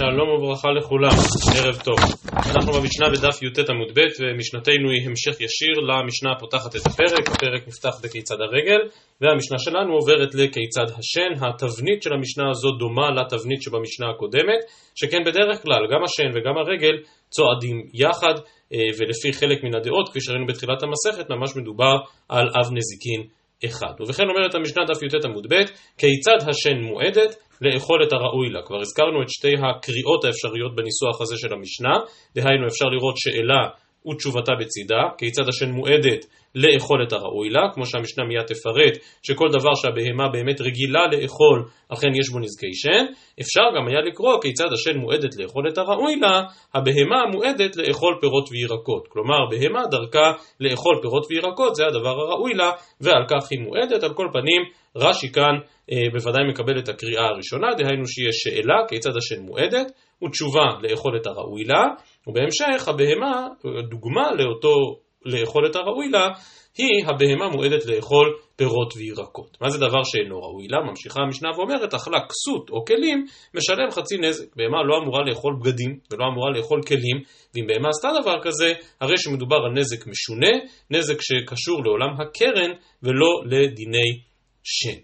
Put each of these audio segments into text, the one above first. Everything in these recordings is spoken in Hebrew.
שלום וברכה לכולם, ערב טוב. אנחנו במשנה בדף י"ט עמוד ב' ומשנתנו היא המשך ישיר למשנה הפותחת את הפרק, הפרק נפתח בכיצד הרגל והמשנה שלנו עוברת לכיצד השן. התבנית של המשנה הזו דומה לתבנית שבמשנה הקודמת, שכן בדרך כלל גם השן וגם הרגל צועדים יחד אה, ולפי חלק מן הדעות, כפי שראינו בתחילת המסכת, ממש מדובר על אב נזיקין אחד. ובכן אומרת המשנה דף י"ט עמוד ב', כיצד השן מועדת לאכול את הראוי לה. כבר הזכרנו את שתי הקריאות האפשריות בניסוח הזה של המשנה, דהיינו אפשר לראות שאלה ותשובתה בצידה, כיצד השן מועדת לאכול את הראוי לה, כמו שהמשנה מיד תפרט שכל דבר שהבהמה באמת רגילה לאכול, אכן יש בו נזקי שן, אפשר גם היה לקרוא כיצד השן מועדת לאכול את הראוי לה, הבהמה מועדת לאכול פירות וירקות. כלומר, בהמה דרכה לאכול פירות וירקות, זה הדבר הראוי לה, ועל כך היא מועדת. על כל פנים, רש"י כאן אה, בוודאי מקבל את הקריאה הראשונה, דהיינו שיש שאלה כיצד השן מועדת, ותשובה לאכול את הראוי לה, ובהמשך הבהמה, דוגמה לאותו לאכול את הראוי לה, היא הבהמה מועדת לאכול פירות וירקות. מה זה דבר שאינו ראוי לה? ממשיכה המשנה ואומרת, אכלה כסות או כלים, משלם חצי נזק. בהמה לא אמורה לאכול בגדים ולא אמורה לאכול כלים, ואם בהמה עשתה דבר כזה, הרי שמדובר על נזק משונה, נזק שקשור לעולם הקרן ולא לדיני שן.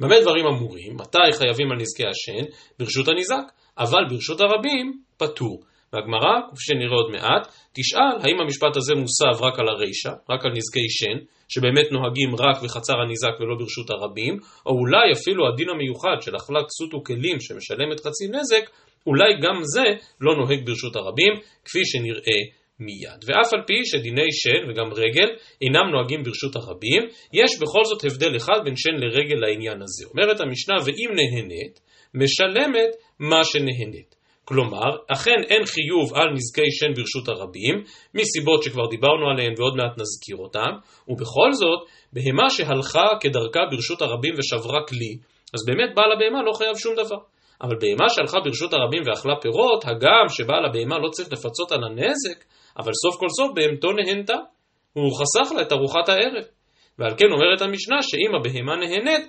במה דברים אמורים? מתי חייבים על נזקי השן? ברשות הניזק, אבל ברשות הרבים פטור. והגמרא, כפי שנראה עוד מעט, תשאל האם המשפט הזה מוסב רק על הרישא, רק על נזקי שן, שבאמת נוהגים רק בחצר הניזק ולא ברשות הרבים, או אולי אפילו הדין המיוחד של אכלת כסות וכלים שמשלמת חצי נזק, אולי גם זה לא נוהג ברשות הרבים, כפי שנראה מיד. ואף על פי שדיני שן וגם רגל אינם נוהגים ברשות הרבים, יש בכל זאת הבדל אחד בין שן לרגל לעניין הזה. אומרת המשנה, ואם נהנית, משלמת מה שנהנית. כלומר, אכן אין חיוב על נזקי שן ברשות הרבים, מסיבות שכבר דיברנו עליהן ועוד מעט נזכיר אותן, ובכל זאת, בהמה שהלכה כדרכה ברשות הרבים ושברה כלי, אז באמת בעל הבהמה לא חייב שום דבר. אבל בהמה שהלכה ברשות הרבים ואכלה פירות, הגם שבעל הבהמה לא צריך לפצות על הנזק, אבל סוף כל סוף בהמתו נהנתה, הוא חסך לה את ארוחת הערב. ועל כן אומרת המשנה שאם הבהמה נהנית,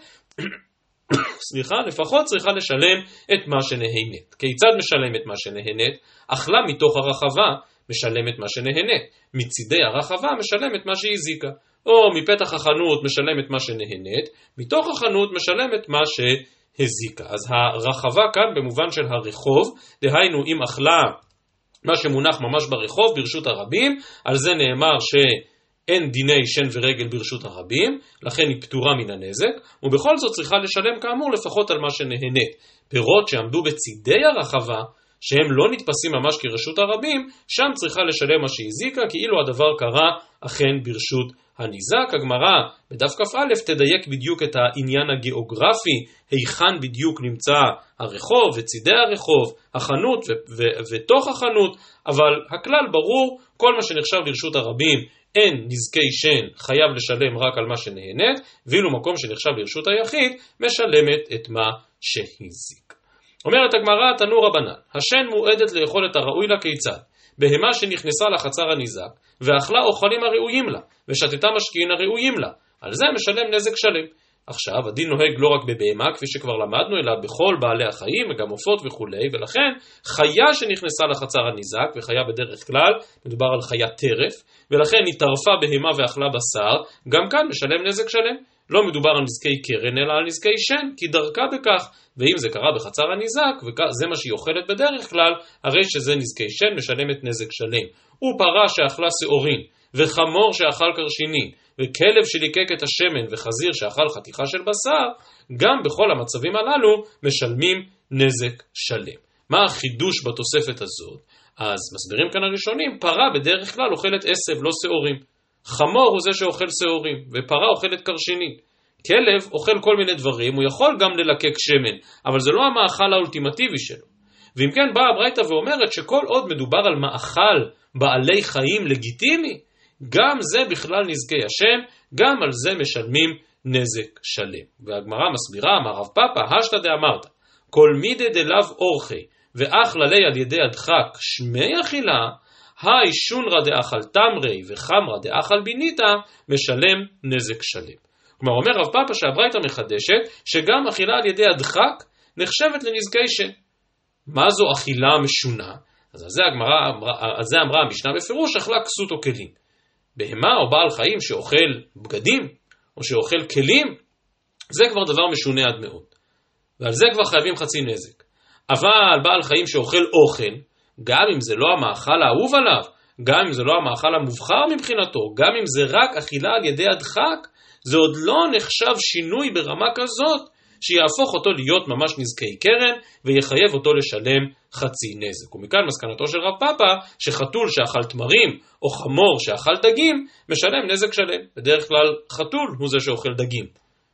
סליחה, לפחות צריכה לשלם את מה שנהנית. כיצד משלמת מה שנהנית? אכלה מתוך הרחבה, משלמת מה שנהנית. מצידי הרחבה משלמת מה שהזיקה. או מפתח החנות משלמת מה שנהנית, מתוך החנות משלמת מה שהזיקה. אז הרחבה כאן במובן של הרחוב, דהיינו אם אכלה מה שמונח ממש ברחוב ברשות הרבים, על זה נאמר ש... אין דיני שן ורגל ברשות הרבים, לכן היא פטורה מן הנזק, ובכל זאת צריכה לשלם כאמור לפחות על מה שנהנית. פירות שעמדו בצידי הרחבה, שהם לא נתפסים ממש כרשות הרבים, שם צריכה לשלם מה שהזיקה, כאילו הדבר קרה אכן ברשות הניזק. הגמרא בדף כ"א תדייק בדיוק את העניין הגיאוגרפי, היכן בדיוק נמצא הרחוב וצידי הרחוב, החנות ותוך החנות, אבל הכלל ברור, כל מה שנחשב לרשות הרבים אין נזקי שן חייב לשלם רק על מה שנהנית, ואילו מקום שנחשב לרשות היחיד, משלמת את מה שהזיק. אומרת הגמרא, תנו רבנן, השן מועדת לאכול את הראוי לה כיצד? בהמה שנכנסה לחצר הניזק, ואכלה אוכלים הראויים לה, ושתתה משקיעין הראויים לה, על זה משלם נזק שלם. עכשיו, הדין נוהג לא רק בבהמה, כפי שכבר למדנו, אלא בכל בעלי החיים, וגם עופות וכולי, ולכן חיה שנכנסה לחצר הניזק, וחיה בדרך כלל, מדובר על חיה טרף, ולכן היא טרפה בהמה ואכלה בשר, גם כאן משלם נזק שלם. לא מדובר על נזקי קרן, אלא על נזקי שן, כי דרכה בכך. ואם זה קרה בחצר הניזק, וזה מה שהיא אוכלת בדרך כלל, הרי שזה נזקי שן, משלמת נזק שלם. ופרה שאכלה שעורין, וחמור שאכל קרשינין, וכלב שליקק את השמן, וחזיר שאכל חתיכה של בשר, גם בכל המצבים הללו משלמים נזק שלם. מה החידוש בתוספת הזאת? אז מסבירים כאן הראשונים, פרה בדרך כלל אוכלת עשב, לא שעורים. חמור הוא זה שאוכל שעורים, ופרה אוכלת קרשינין. כלב אוכל כל מיני דברים, הוא יכול גם ללקק שמן, אבל זה לא המאכל האולטימטיבי שלו. ואם כן באה הברייתא ואומרת שכל עוד מדובר על מאכל בעלי חיים לגיטימי, גם זה בכלל נזקי השם, גם על זה משלמים נזק שלם. והגמרא מסבירה, אמר רב פאפא, השתא דאמרת, כל מידי דלאו אורחי, ואך ללי על ידי הדחק שמי אכילה, היי שונרא דאכל תמרי וחמרא דאכל ביניתא, משלם נזק שלם. כלומר, אומר רב פאפא שהברייתא מחדשת, שגם אכילה על ידי הדחק נחשבת לנזקי שן. מה זו אכילה משונה? אז על זה, הגמרא, על זה אמרה המשנה בפירוש, אכלה כסות או כלים. בהמה או בעל חיים שאוכל בגדים, או שאוכל כלים, זה כבר דבר משונה עד מאוד. ועל זה כבר חייבים חצי נזק. אבל בעל חיים שאוכל אוכל, גם אם זה לא המאכל האהוב עליו, גם אם זה לא המאכל המובחר מבחינתו, גם אם זה רק אכילה על ידי הדחק, זה עוד לא נחשב שינוי ברמה כזאת שיהפוך אותו להיות ממש נזקי קרן ויחייב אותו לשלם חצי נזק. ומכאן מסקנתו של רב פאפא שחתול שאכל תמרים או חמור שאכל דגים משלם נזק שלם. בדרך כלל חתול הוא זה שאוכל דגים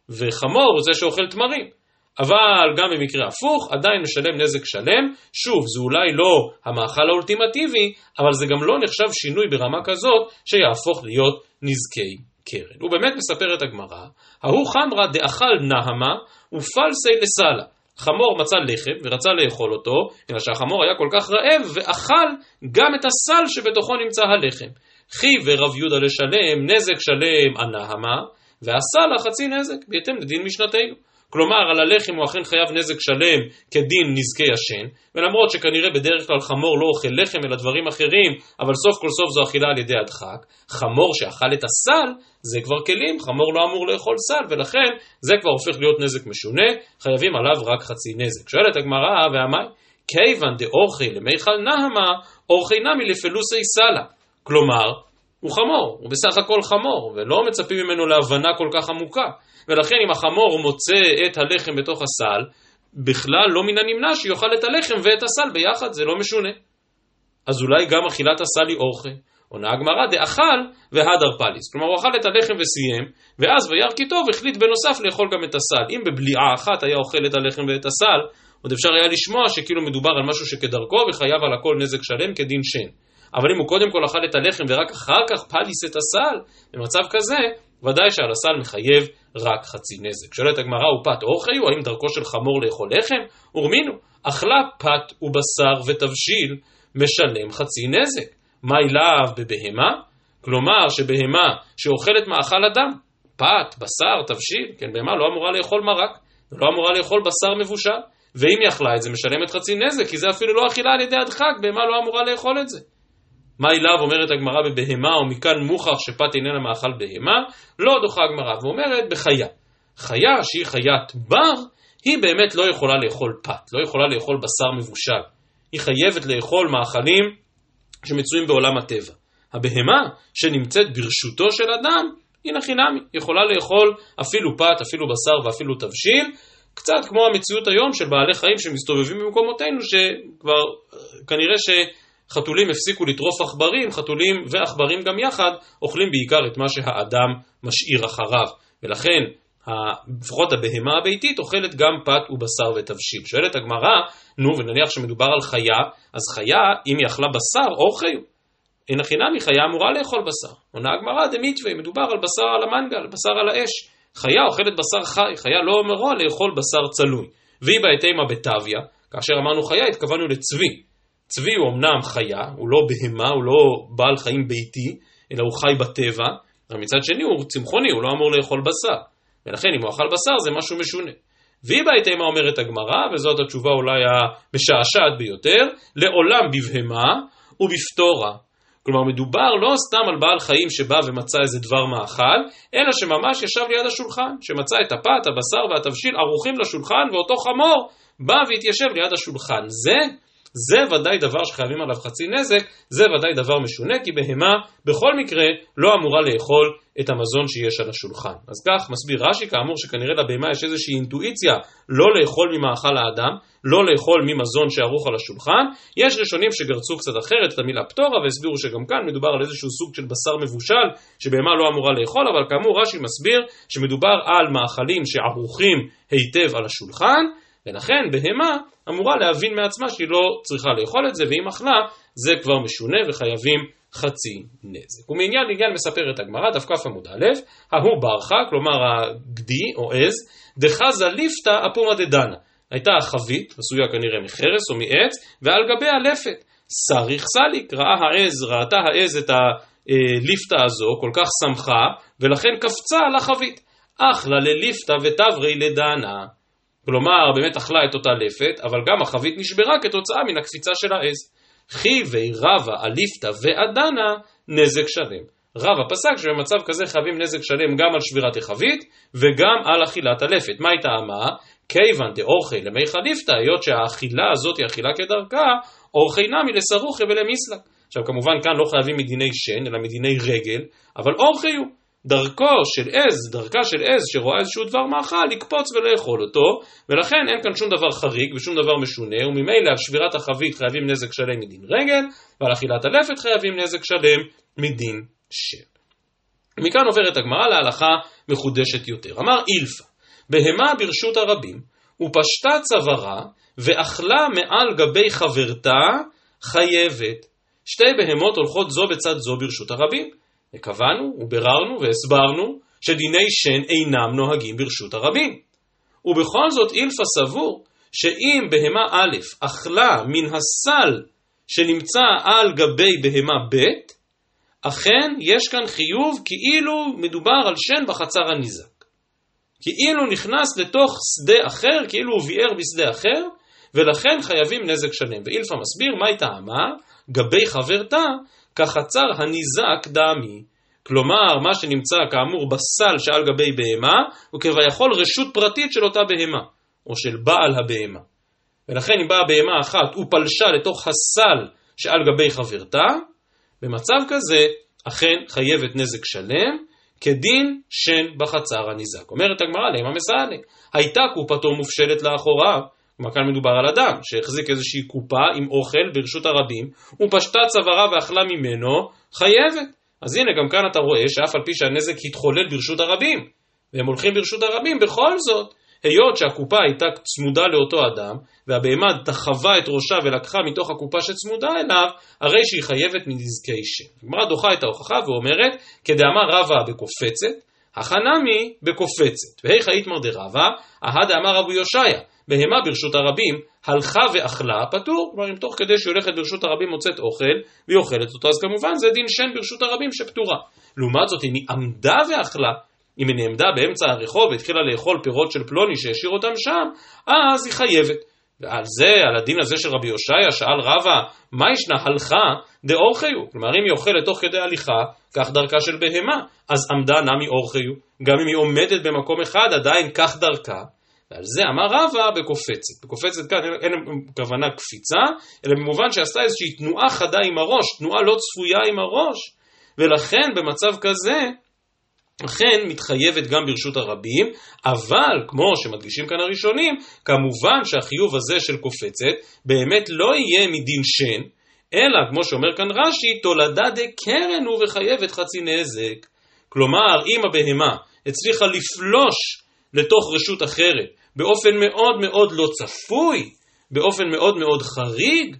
וחמור הוא זה שאוכל תמרים. אבל גם במקרה הפוך, עדיין משלם נזק שלם. שוב, זה אולי לא המאכל האולטימטיבי, אבל זה גם לא נחשב שינוי ברמה כזאת שיהפוך להיות נזקי קרן. הוא באמת מספר את הגמרא, ההוא חמרא דאכל נהמה ופלסי לסלה. חמור מצא לחם ורצה לאכול אותו, אלא שהחמור היה כל כך רעב ואכל גם את הסל שבתוכו נמצא הלחם. חי ורב יהודה לשלם, נזק שלם הנהמה, והסל החצי נזק, בהתאם לדין משנתנו. כלומר, על הלחם הוא אכן חייב נזק שלם כדין נזקי ישן, ולמרות שכנראה בדרך כלל חמור לא אוכל לחם אלא דברים אחרים, אבל סוף כל סוף זו אכילה על ידי הדחק, חמור שאכל את הסל, זה כבר כלים, חמור לא אמור לאכול סל, ולכן זה כבר הופך להיות נזק משונה, חייבים עליו רק חצי נזק. שואלת הגמרא, והמי? כיוון דאורחי למיכל נהמה, אורחי נמי לפלוסי סלה. כלומר, הוא חמור, הוא בסך הכל חמור, ולא מצפים ממנו להבנה כל כך עמוקה. ולכן אם החמור מוצא את הלחם בתוך הסל, בכלל לא מן הנמנע שיאכל את הלחם ואת הסל ביחד, זה לא משונה. אז אולי גם אכילת הסל היא אוכל. עונה הגמרא דאכל והדר פליס. כלומר הוא אכל את הלחם וסיים, ואז וירא כי טוב החליט בנוסף לאכול גם את הסל. אם בבליעה אחת היה אוכל את הלחם ואת הסל, עוד אפשר היה לשמוע שכאילו מדובר על משהו שכדרכו וחייב על הכל נזק שלם כדין שן. אבל אם הוא קודם כל אכל את הלחם ורק אחר כך פליס את הסל, במצב כזה, ודאי שעל הסל מחייב רק חצי נזק. שואלת הגמרא, הוא פת אוכל הוא? האם דרכו של חמור לאכול לחם? ורמינו, אכלה פת ובשר ותבשיל, משלם חצי נזק. מה אליו בבהמה? כלומר שבהמה שאוכלת מאכל אדם, פת, בשר, תבשיל, כן, בהמה לא אמורה לאכול מרק, לא אמורה לאכול בשר מבושל, ואם היא אכלה את זה משלמת חצי נזק, כי זה אפילו לא אכילה על ידי הדחק, בהמה לא אמורה לאכול את זה. מה אליו אומרת הגמרא בבהמה, ומכאן מוכח שפת איננה מאכל בהמה, לא דוחה הגמרא ואומרת בחיה. חיה שהיא חיית בר, היא באמת לא יכולה לאכול פת, לא יכולה לאכול בשר מבושל. היא חייבת לאכול מאכלים שמצויים בעולם הטבע. הבהמה שנמצאת ברשותו של אדם, היא נחינמי, יכולה לאכול אפילו פת, אפילו בשר ואפילו תבשיל, קצת כמו המציאות היום של בעלי חיים שמסתובבים במקומותינו, שכבר כנראה שחתולים הפסיקו לטרוף עכברים, חתולים ועכברים גם יחד אוכלים בעיקר את מה שהאדם משאיר אחריו. ולכן לפחות הבהמה הביתית אוכלת גם פת ובשר ותבשיל. שואלת הגמרא, נו ונניח שמדובר על חיה, אז חיה, אם היא אכלה בשר, אוכל, אין הכי נמי, חיה אמורה לאכול בשר. עונה הגמרא דמיתווה, מדובר על בשר על המנגל, בשר על האש. חיה אוכלת בשר חי, חיה לא אמורה לאכול בשר צלוי. והיא בהתאמה בתביה, כאשר אמרנו חיה התכוונו לצבי. צבי הוא אמנם חיה, הוא לא בהמה, הוא לא בעל חיים ביתי, אלא הוא חי בטבע, אבל מצד שני הוא צמחוני, הוא לא אמור לאכול בשר. ולכן אם הוא אכל בשר זה משהו משונה. והיא בהתאמה אומרת הגמרא, וזאת התשובה אולי המשעשעת ביותר, לעולם בבהמה ובפטורה. כלומר מדובר לא סתם על בעל חיים שבא ומצא איזה דבר מאכל, אלא שממש ישב ליד השולחן, שמצא את הפת, הבשר והתבשיל ערוכים לשולחן, ואותו חמור בא והתיישב ליד השולחן. זה זה ודאי דבר שחייבים עליו חצי נזק, זה ודאי דבר משונה, כי בהמה בכל מקרה לא אמורה לאכול את המזון שיש על השולחן. אז כך מסביר רש"י, כאמור שכנראה לבהמה יש איזושהי אינטואיציה לא לאכול ממאכל האדם, לא לאכול ממזון שערוך על השולחן. יש ראשונים שגרצו קצת אחרת את המילה פטורה והסבירו שגם כאן מדובר על איזשהו סוג של בשר מבושל שבהמה לא אמורה לאכול, אבל כאמור רש"י מסביר שמדובר על מאכלים שערוכים היטב על השולחן. ולכן בהמה אמורה להבין מעצמה שהיא לא צריכה לאכול את זה, ואם אכלה זה כבר משונה וחייבים חצי נזק. ומעניין לעניין מספרת הגמרא, דף כ עמוד א', ההוא ברכה, כלומר הגדי או עז, דחזה ליפתא אפומא דדנה. הייתה חבית, עשויה כנראה מחרס או מעץ, ועל גביה לפת. סריך סליק, ראה העז, ראתה העז את הליפתא הזו, כל כך שמחה, ולכן קפצה על החבית. אך לה לליפתא ותברי לדנה. כלומר, באמת אכלה את אותה לפת, אבל גם החבית נשברה כתוצאה מן הקפיצה של העז. חיבי רבה אליפתא ועדנה נזק שלם. רבא פסק שבמצב כזה חייבים נזק שלם גם על שבירת החבית וגם על אכילת הלפת. מה הייתה טעמה? כיוון דאורחי למי חליפתא, היות שהאכילה הזאת היא אכילה כדרכה, אורחי נמי לסרוכי ולמיסלק. עכשיו כמובן כאן לא חייבים מדיני שן, אלא מדיני רגל, אבל אורחי הוא. דרכו של עז, דרכה של עז שרואה איזשהו דבר מאכל, לקפוץ ולאכול אותו, ולכן אין כאן שום דבר חריג ושום דבר משונה, וממילא על שבירת החבית חייבים נזק שלם מדין רגל, ועל אכילת הלפת חייבים נזק שלם מדין שן. מכאן עוברת הגמרא להלכה מחודשת יותר. אמר אילפא, בהמה ברשות הרבים, ופשטה צווארה, ואכלה מעל גבי חברתה, חייבת. שתי בהמות הולכות זו בצד זו ברשות הרבים. וקבענו וביררנו והסברנו שדיני שן אינם נוהגים ברשות הרבים. ובכל זאת אילפא סבור שאם בהמה א' אכלה מן הסל שנמצא על גבי בהמה ב', אכן יש כאן חיוב כאילו מדובר על שן בחצר הניזק. כאילו נכנס לתוך שדה אחר, כאילו הוא ביער בשדה אחר, ולכן חייבים נזק שלם. ואילפא מסביר מהי טעמה? גבי חברתה כחצר הניזק דמי. כלומר, מה שנמצא כאמור בסל שעל גבי בהמה, הוא כביכול רשות פרטית של אותה בהמה, או של בעל הבהמה. ולכן אם באה בהמה אחת ופלשה לתוך הסל שעל גבי חברתה, במצב כזה אכן חייבת נזק שלם, כדין שן בחצר הניזק. אומרת הגמרא למה מסענה, הייתה קופתו מופשלת לאחוריו, כלומר כאן מדובר על אדם שהחזיק איזושהי קופה עם אוכל ברשות הרבים, ופשטה צווארה ואכלה ממנו, חייבת. אז הנה גם כאן אתה רואה שאף על פי שהנזק התחולל ברשות הרבים, והם הולכים ברשות הרבים, בכל זאת, היות שהקופה הייתה צמודה לאותו אדם, והבהמה דחבה את ראשה ולקחה מתוך הקופה שצמודה אליו, הרי שהיא חייבת מנזקי שם. הגמרא דוחה את ההוכחה ואומרת, כדאמר רבא בקופצת, החנמי בקופצת. והיכא איתמר דרבא, אהא דאמר רבו יושעיה, בהמה ברשות הרבים, הלכה ואכלה, פטור. כלומר, אם תוך כדי שהיא הולכת ברשות הרבים מוצאת אוכל, והיא אוכלת אותו, אז כמובן זה דין שן ברשות הרבים שפטורה. לעומת זאת, אם היא עמדה ואכלה, אם היא נעמדה באמצע הרחוב והתחילה לאכול פירות של פלוני שהשאיר אותם שם, אז היא חייבת. ועל זה, על הדין הזה של רבי הושעיה, שאל רבא, מה ישנה הלכה דאורחיו? כלומר, אם היא אוכלת תוך כדי הליכה, כך דרכה של בהמה, אז עמדה נמי אורחיו. גם אם היא עומדת במקום אחד, עדיין כך דרכה. ועל זה אמר רבא בקופצת. בקופצת כאן אין כוונה קפיצה, אלא במובן שעשתה איזושהי תנועה חדה עם הראש, תנועה לא צפויה עם הראש, ולכן במצב כזה, אכן מתחייבת גם ברשות הרבים, אבל כמו שמדגישים כאן הראשונים, כמובן שהחיוב הזה של קופצת באמת לא יהיה מדין שן, אלא כמו שאומר כאן רש"י, תולדה דקרן הוא וחייבת חצי נזק. כלומר, אם הבהמה הצליחה לפלוש לתוך רשות אחרת באופן מאוד מאוד לא צפוי, באופן מאוד מאוד חריג,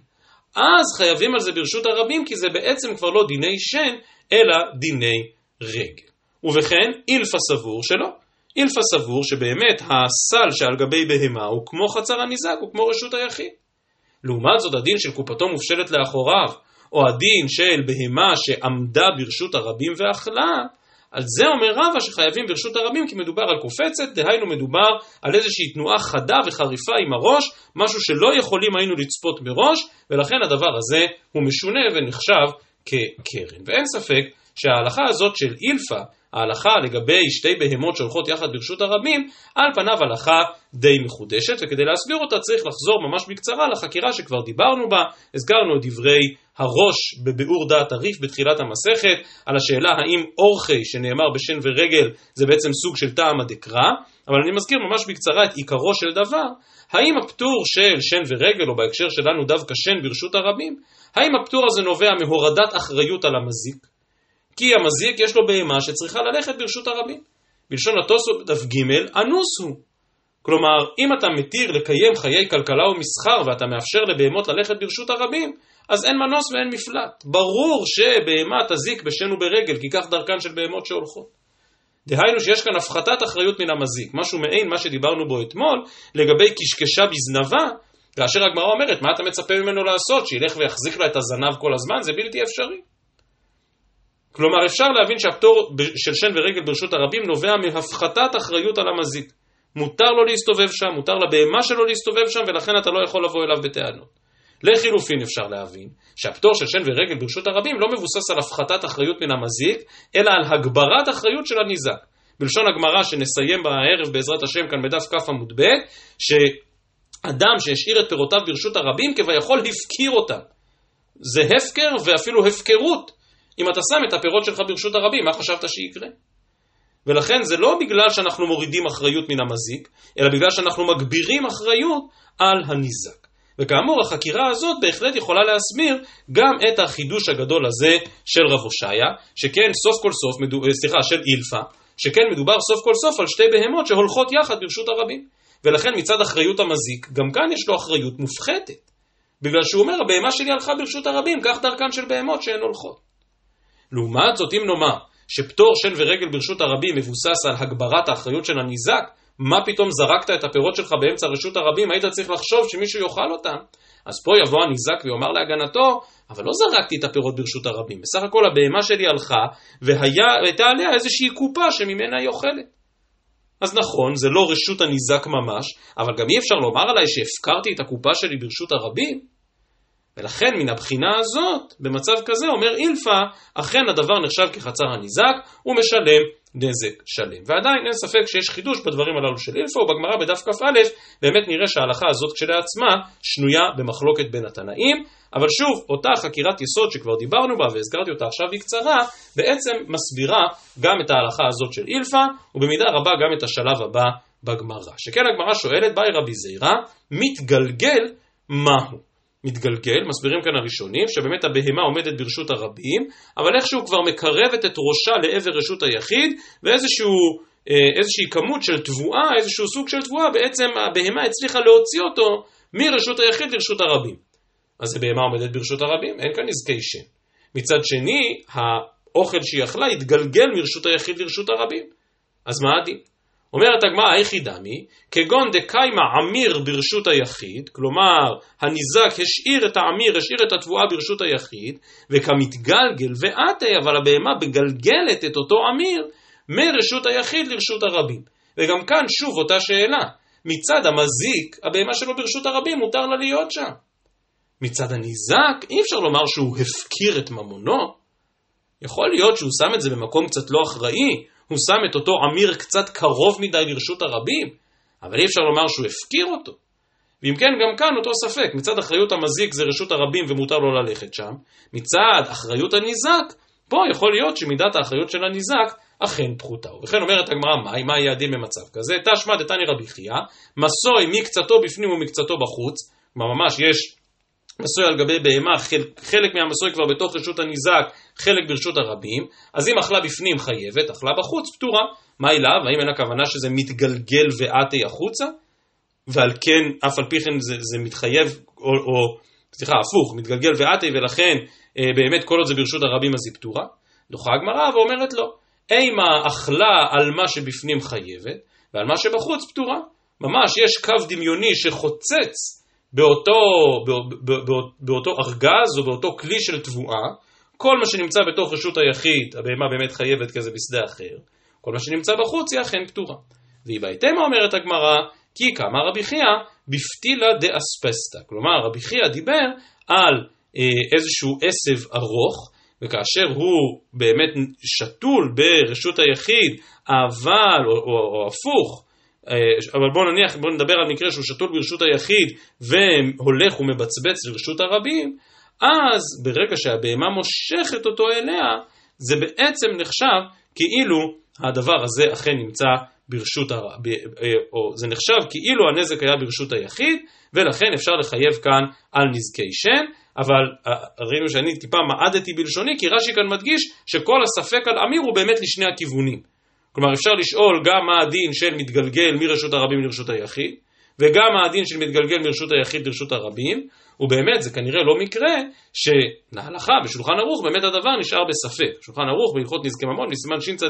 אז חייבים על זה ברשות הרבים, כי זה בעצם כבר לא דיני שן, אלא דיני רגל. ובכן, אילפא סבור שלא. אילפא סבור שבאמת הסל שעל גבי בהמה הוא כמו חצר הניזק, הוא כמו רשות היחיד. לעומת זאת, הדין של קופתו מופשלת לאחוריו, או הדין של בהמה שעמדה ברשות הרבים ואכלה, על זה אומר רבא שחייבים ברשות הרבים כי מדובר על קופצת, דהיינו מדובר על איזושהי תנועה חדה וחריפה עם הראש, משהו שלא יכולים היינו לצפות מראש, ולכן הדבר הזה הוא משונה ונחשב כקרן. ואין ספק שההלכה הזאת של אילפא, ההלכה לגבי שתי בהמות שהולכות יחד ברשות הרבים, על פניו הלכה די מחודשת, וכדי להסביר אותה צריך לחזור ממש בקצרה לחקירה שכבר דיברנו בה, הזכרנו את דברי הראש בביאור דעת הריף בתחילת המסכת, על השאלה האם אורחי שנאמר בשן ורגל זה בעצם סוג של טעם הדקרא, אבל אני מזכיר ממש בקצרה את עיקרו של דבר, האם הפטור של שן ורגל, או בהקשר שלנו דווקא שן ברשות הרבים, האם הפטור הזה נובע מהורדת אחריות על המזיק? כי המזיק יש לו בהמה שצריכה ללכת ברשות הרבים. בלשון התוספות דף ג' אנוס הוא. כלומר, אם אתה מתיר לקיים חיי כלכלה ומסחר ואתה מאפשר לבהמות ללכת ברשות הרבים, אז אין מנוס ואין מפלט. ברור שבהמה תזיק בשן וברגל, כי כך דרכן של בהמות שהולכות. דהיינו שיש כאן הפחתת אחריות מן המזיק, משהו מעין מה שדיברנו בו אתמול, לגבי קשקשה בזנבה, כאשר הגמרא אומרת, מה אתה מצפה ממנו לעשות? שילך ויחזיק לה את הזנב כל הזמן? זה בלתי אפשרי. כלומר, אפשר להבין שהפטור של שן ורגל ברשות הרבים נובע מהפחתת אחריות על המזיק. מותר לו להסתובב שם, מותר לבהמה שלו להסתובב שם, ולכן אתה לא יכול לבוא אליו בטענות. לחילופין אפשר להבין שהפטור של שן ורגל ברשות הרבים לא מבוסס על הפחתת אחריות מן המזיק, אלא על הגברת אחריות של הניזק. בלשון הגמרא שנסיים בערב בעזרת השם כאן בדף כ עמוד ב', שאדם שהשאיר את פירותיו ברשות הרבים כביכול הפקיר אותם. זה הפקר ואפילו הפקרות. אם אתה שם את הפירות שלך ברשות הרבים, מה חשבת שיקרה? ולכן זה לא בגלל שאנחנו מורידים אחריות מן המזיק, אלא בגלל שאנחנו מגבירים אחריות על הניזק. וכאמור, החקירה הזאת בהחלט יכולה להסביר גם את החידוש הגדול הזה של רב הושעיה, שכן סוף כל סוף, מדו, אה, סליחה, של אילפה, שכן מדובר סוף כל סוף על שתי בהמות שהולכות יחד ברשות הרבים. ולכן מצד אחריות המזיק, גם כאן יש לו אחריות מופחתת. בגלל שהוא אומר, הבהמה שלי הלכה ברשות הרבים, כך דרכן של בהמות שהן הולכות. לעומת זאת, אם נאמר שפטור שן ורגל ברשות הרבים מבוסס על הגברת האחריות של הניזק, מה פתאום זרקת את הפירות שלך באמצע רשות הרבים, היית צריך לחשוב שמישהו יאכל אותם. אז פה יבוא הניזק ויאמר להגנתו, אבל לא זרקתי את הפירות ברשות הרבים, בסך הכל הבהמה שלי הלכה, והייתה עליה איזושהי קופה שממנה היא אוכלת. אז נכון, זה לא רשות הניזק ממש, אבל גם אי אפשר לומר עליי שהפקרתי את הקופה שלי ברשות הרבים. ולכן מן הבחינה הזאת, במצב כזה, אומר אילפה, אכן הדבר נחשב כחצר הניזק, הוא משלם נזק שלם. ועדיין אין ספק שיש חידוש בדברים הללו של אילפה, ובגמרא בדף כ"א באמת נראה שההלכה הזאת כשלעצמה שנויה במחלוקת בין התנאים, אבל שוב, אותה חקירת יסוד שכבר דיברנו בה והזכרתי אותה עכשיו בקצרה, בעצם מסבירה גם את ההלכה הזאת של אילפה, ובמידה רבה גם את השלב הבא בגמרא. שכן הגמרא שואלת, באי רבי זעירא, מתגלגל מהו? מתגלגל, מסבירים כאן הראשונים, שבאמת הבהמה עומדת ברשות הרבים, אבל איכשהו כבר מקרבת את ראשה לעבר רשות היחיד, ואיזשהו... אה, כמות של תבואה, איזשהו סוג של תבואה, בעצם הבהמה הצליחה להוציא אותו מרשות היחיד לרשות הרבים. אז הבהמה עומדת ברשות הרבים, אין כאן נזקי שן. מצד שני, האוכל שהיא אכלה התגלגל מרשות היחיד לרשות הרבים. אז מה הדין? אומרת הגמרא היחידמי, כגון דקיימה עמיר ברשות היחיד, כלומר הניזק השאיר את העמיר, השאיר את התבואה ברשות היחיד, וכמתגלגל ועטה, אבל הבהמה מגלגלת את אותו עמיר מרשות היחיד לרשות הרבים. וגם כאן שוב אותה שאלה, מצד המזיק, הבהמה שלו ברשות הרבים, מותר לה להיות שם. מצד הניזק, אי אפשר לומר שהוא הפקיר את ממונו. יכול להיות שהוא שם את זה במקום קצת לא אחראי, הוא שם את אותו עמיר קצת קרוב מדי לרשות הרבים, אבל אי אפשר לומר שהוא הפקיר אותו. ואם כן, גם כאן אותו ספק, מצד אחריות המזיק זה רשות הרבים ומותר לו ללכת שם, מצד אחריות הניזק, פה יכול להיות שמידת האחריות של הניזק אכן פחותה. ובכן אומרת הגמרא, מה יהיה הדין במצב כזה? תשמע דתני רבי חייא, מסוי מקצתו בפנים ומקצתו בחוץ, כלומר ממש יש מסוי על גבי בהמה, חלק, חלק מהמסוי כבר בתוך רשות הניזק, חלק ברשות הרבים, אז אם אכלה בפנים חייבת, אכלה בחוץ פטורה. מה אליו? האם אין הכוונה שזה מתגלגל ועטי החוצה? ועל כן, אף על פי כן זה, זה מתחייב, או, או סליחה, הפוך, מתגלגל ועטי, ולכן אה, באמת כל עוד זה ברשות הרבים אז היא פטורה? דוחה הגמרא ואומרת לא. אימה אכלה על מה שבפנים חייבת, ועל מה שבחוץ פטורה. ממש יש קו דמיוני שחוצץ באותו, באותו, באותו ארגז או באותו כלי של תבואה, כל מה שנמצא בתוך רשות היחיד, הבהמה באמת חייבת כזה בשדה אחר, כל מה שנמצא בחוץ היא אכן פתורה. והיא בהתאמה אומרת הגמרא, כי כמה רבי חייא בפתילה דאספסטה. כלומר, רבי חייא דיבר על אה, איזשהו עשב ארוך, וכאשר הוא באמת שתול ברשות היחיד, אבל, או, או, או הפוך, אבל בואו נניח, בואו נדבר על מקרה שהוא שתול ברשות היחיד והולך ומבצבץ לרשות הרבים, אז ברגע שהבהמה מושכת אותו אליה, זה בעצם נחשב כאילו הדבר הזה אכן נמצא ברשות הרב, אה, או זה נחשב כאילו הנזק היה ברשות היחיד, ולכן אפשר לחייב כאן על נזקי שן, אבל אה, ראינו שאני טיפה מעדתי בלשוני, כי רש"י כאן מדגיש שכל הספק על אמיר הוא באמת לשני הכיוונים. כלומר אפשר לשאול גם מה הדין של מתגלגל מרשות הרבים לרשות היחיד, וגם מה הדין של מתגלגל מרשות היחיד לרשות הרבים, ובאמת זה כנראה לא מקרה שלהלכה בשולחן ערוך באמת הדבר נשאר בספק. שולחן ערוך בהלכות נזקי ממון בסימן שצ"א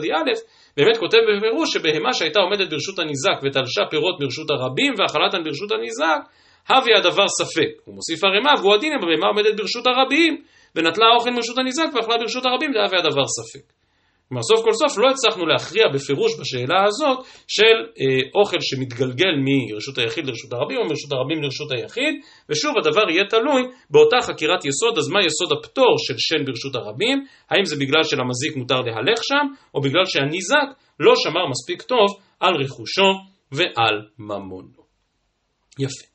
באמת כותב בפירוש שבהמה שהייתה עומדת ברשות הניזק ותלשה פירות ברשות הרבים ואכלתן ברשות הניזק, הווה הדבר ספק. הוא מוסיף הרמ"א והוא הדין אם הבהמה עומדת ברשות הרבים ונטלה אוכל מרשות הניזק ואכלה ברשות הרבים, דהווה הדבר ספק. כלומר, סוף כל סוף לא הצלחנו להכריע בפירוש בשאלה הזאת של אה, אוכל שמתגלגל מרשות היחיד לרשות הרבים או מרשות הרבים לרשות היחיד, ושוב הדבר יהיה תלוי באותה חקירת יסוד, אז מה יסוד הפטור של שן ברשות הרבים? האם זה בגלל שלמזיק מותר להלך שם, או בגלל שהניזק לא שמר מספיק טוב על רכושו ועל ממונו. יפה.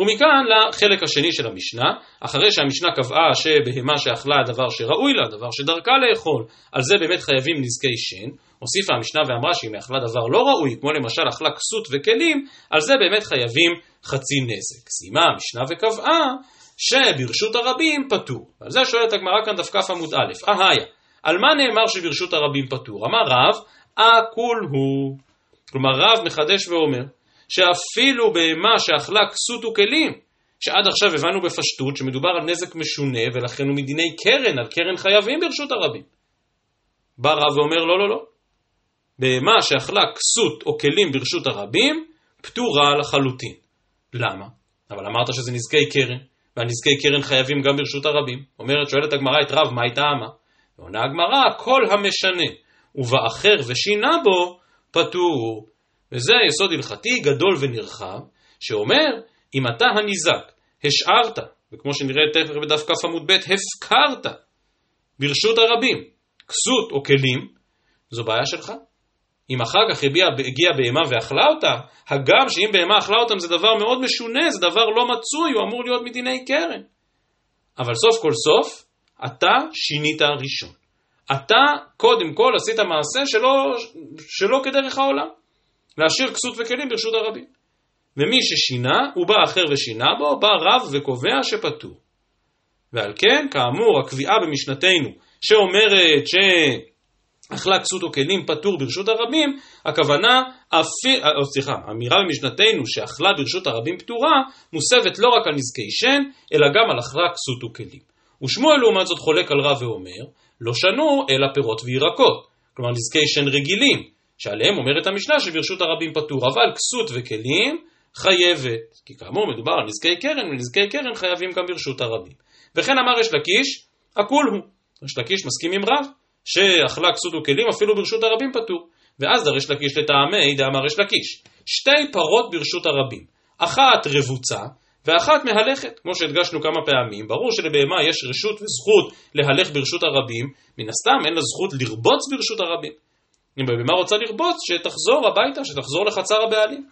ומכאן לחלק השני של המשנה, אחרי שהמשנה קבעה שבהמה שאכלה הדבר שראוי לה, דבר שדרכה לאכול, על זה באמת חייבים נזקי שן, הוסיפה המשנה ואמרה שאם אכלה דבר לא ראוי, כמו למשל אכלה כסות וכלים, על זה באמת חייבים חצי נזק. סיימה המשנה וקבעה שברשות הרבים פטור. על זה שואלת הגמרא כאן דף כ עמוד א', אהיה, על מה נאמר שברשות הרבים פטור? אמר רב, אכול הוא. כלומר רב מחדש ואומר, שאפילו בהמה שאכלה כסות וכלים, שעד עכשיו הבנו בפשטות שמדובר על נזק משונה ולכן הוא מדיני קרן, על קרן חייבים ברשות הרבים. בא רב ואומר לא לא לא, בהמה שאכלה כסות או כלים ברשות הרבים, פטורה לחלוטין. למה? אבל אמרת שזה נזקי קרן, והנזקי קרן חייבים גם ברשות הרבים. אומרת, שואלת הגמרא את רב, מה הייתה אמה? ועונה הגמרא, כל המשנה, ובאחר ושינה בו, פטור. וזה יסוד הלכתי גדול ונרחב, שאומר, אם אתה הניזק השארת, וכמו שנראה תכף בדף כ עמוד ב', הפקרת ברשות הרבים כסות או כלים, זו בעיה שלך. אם אחר כך הגיעה הגיע בהמה ואכלה אותה, הגם שאם בהמה אכלה אותם זה דבר מאוד משונה, זה דבר לא מצוי, הוא אמור להיות מדיני קרן. אבל סוף כל סוף, אתה שינית ראשון. אתה קודם כל עשית מעשה שלא, שלא כדרך העולם. להשאיר כסות וכלים ברשות הרבים. ומי ששינה, הוא בא אחר ושינה בו, בא רב וקובע שפטור. ועל כן, כאמור, הקביעה במשנתנו, שאומרת שאכלה כסות או כלים פטור ברשות הרבים, הכוונה, אפי, או סליחה, אמירה במשנתנו שאכלה ברשות הרבים פטורה, מוסבת לא רק על נזקי שן, אלא גם על אכלה כסות וכלים. ושמואל לעומת זאת חולק על רב ואומר, לא שנו אלא פירות וירקות, כלומר נזקי שן רגילים, שעליהם אומרת המשנה שברשות הרבים פטור, אבל כסות וכלים חייבת, כי כאמור מדובר על נזקי קרן, ונזקי קרן חייבים גם ברשות הרבים. וכן אמר יש לקיש, הכול הוא. יש לקיש מסכים עם רב, שאכלה כסות וכלים אפילו ברשות הרבים פטור. ואז דרש לקיש לטעמי דאמר יש לקיש. שתי פרות ברשות הרבים, אחת רבוצה ואחת מהלכת, כמו שהדגשנו כמה פעמים, ברור שלבהמה יש רשות וזכות להלך ברשות הרבים, מן הסתם אין לה זכות לרבוץ ברשות הרבים. אם הבהמה רוצה לרבוץ, שתחזור הביתה, שתחזור לחצר הבעלים.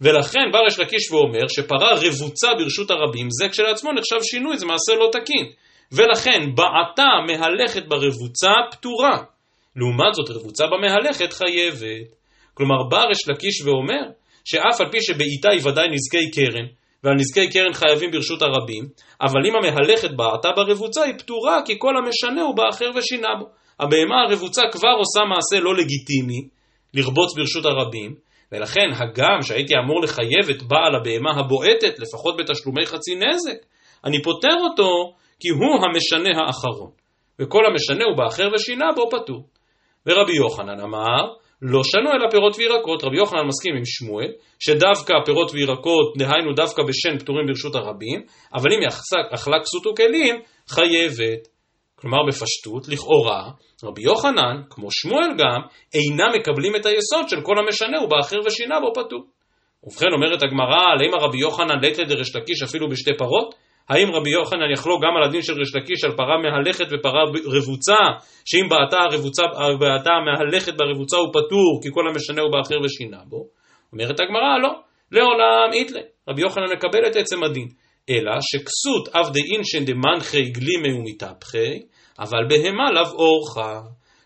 ולכן בא ריש לקיש ואומר שפרה רבוצה ברשות הרבים, זה כשלעצמו נחשב שינוי, זה מעשה לא תקין. ולכן בעתה מהלכת ברבוצה פטורה. לעומת זאת רבוצה במהלכת חייבת. כלומר בא ריש לקיש ואומר שאף על פי שבעיתה היא ודאי נזקי קרן, ועל נזקי קרן חייבים ברשות הרבים, אבל אם המהלכת בעתה ברבוצה היא פטורה כי כל המשנה הוא באחר ושינה בו. הבהמה הרבוצה כבר עושה מעשה לא לגיטימי, לרבוץ ברשות הרבים, ולכן הגם שהייתי אמור לחייב את בעל הבהמה הבועטת, לפחות בתשלומי חצי נזק, אני פוטר אותו כי הוא המשנה האחרון. וכל המשנה הוא באחר ושינה בו פטור. ורבי יוחנן אמר, לא שנו אלא פירות וירקות. רבי יוחנן מסכים עם שמואל, שדווקא פירות וירקות, דהיינו דווקא בשן פטורים ברשות הרבים, אבל אם אכלה כסות וכלים, חייבת. כלומר בפשטות, לכאורה, רבי יוחנן, כמו שמואל גם, אינם מקבלים את היסוד של כל המשנה ובאחר ושינה בו פטור. ובכן אומרת הגמרא, האם הרבי יוחנן ליתא דרש לקיש אפילו בשתי פרות? האם רבי יוחנן יחלוק גם על הדין של ריש לקיש על פרה מהלכת ופרה רבוצה, שאם בעתה הרבוצה, בעתה המהלכת ברבוצה הוא פטור, כי כל המשנה הוא באחר ושינה בו? אומרת הגמרא, לא, לעולם איתלה. רבי יוחנן מקבל את עצם הדין. אלא שכסות אב דאינשן דמנחי גלימי ומתהפכי, אבל בהמה לאו אורחה.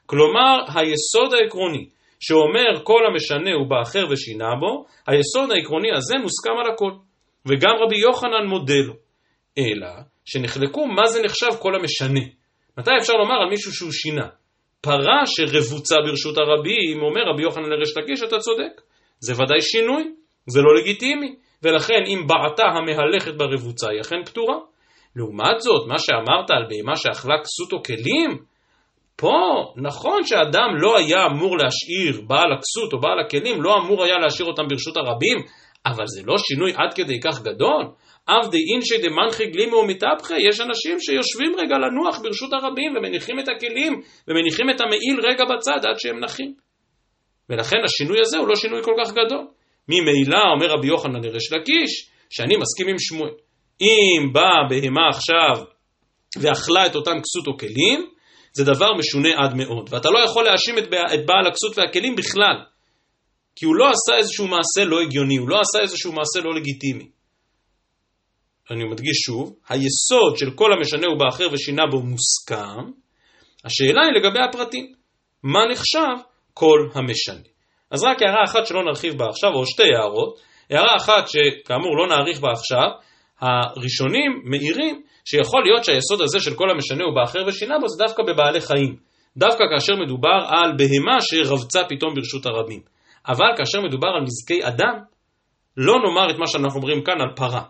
כלומר, היסוד העקרוני שאומר כל המשנה הוא באחר ושינה בו, היסוד העקרוני הזה מוסכם על הכל. וגם רבי יוחנן מודה לו. אלא שנחלקו מה זה נחשב כל המשנה. מתי אפשר לומר על מישהו שהוא שינה? פרה שרבוצה ברשות הרבים, אומר רבי יוחנן לרש לקיש, אתה צודק. זה ודאי שינוי, זה לא לגיטימי. ולכן אם בעתה המהלכת ברבוצה היא אכן פטורה. לעומת זאת, מה שאמרת על בהמה שאכלה כסות או כלים, פה נכון שאדם לא היה אמור להשאיר, בעל הכסות או בעל הכלים, לא אמור היה להשאיר אותם ברשות הרבים, אבל זה לא שינוי עד כדי כך גדול. עבדי אינשי דמנחי גלימו ומתהפכי, יש אנשים שיושבים רגע לנוח ברשות הרבים ומניחים את הכלים ומניחים את המעיל רגע בצד עד שהם נחים. ולכן השינוי הזה הוא לא שינוי כל כך גדול. ממילא אומר רבי יוחנן לריש לקיש, שאני מסכים עם שמואל. אם באה בהמה עכשיו ואכלה את אותם כסות או כלים, זה דבר משונה עד מאוד. ואתה לא יכול להאשים את בעל הכסות והכלים בכלל. כי הוא לא עשה איזשהו מעשה לא הגיוני, הוא לא עשה איזשהו מעשה לא לגיטימי. אני מדגיש שוב, היסוד של כל המשנה הוא באחר ושינה בו מוסכם, השאלה היא לגבי הפרטים. מה נחשב כל המשנה? אז רק הערה אחת שלא נרחיב בה עכשיו, או שתי הערות. הערה אחת שכאמור לא נאריך בה עכשיו, הראשונים מעירים שיכול להיות שהיסוד הזה של כל המשנה הוא באחר ושינה בו זה דווקא בבעלי חיים. דווקא כאשר מדובר על בהמה שרבצה פתאום ברשות הרבים. אבל כאשר מדובר על נזקי אדם, לא נאמר את מה שאנחנו אומרים כאן על פרה.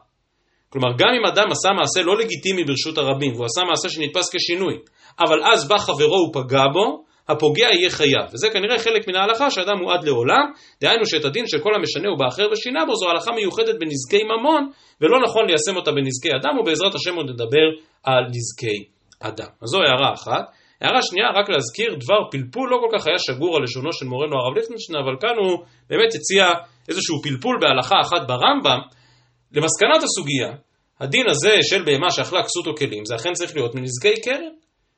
כלומר, גם אם אדם עשה מעשה לא לגיטימי ברשות הרבים, והוא עשה מעשה שנתפס כשינוי, אבל אז בא חברו ופגע בו, הפוגע יהיה חייב. וזה כנראה חלק מן ההלכה שאדם הוא עד לעולם, דהיינו שאת הדין של כל המשנה הוא באחר ושינה בו, זו הלכה מיוחדת בנזקי ממון, ולא נכון ליישם אותה בנזקי אדם, ובעזרת השם עוד נדבר על נזקי אדם. אז זו הערה אחת. הערה שנייה, רק להזכיר, דבר פלפול לא כל כך היה שגור על לשונו של מורנו הרב ליכטנשטיין, אבל כאן הוא באמת הציע איזשהו פלפול בהלכה אחת ברמב"ם. למסקנת הסוגיה, הדין הזה של בהמה שאכלה כסות או כלים, זה אכן צריך להיות מנזקי קרן,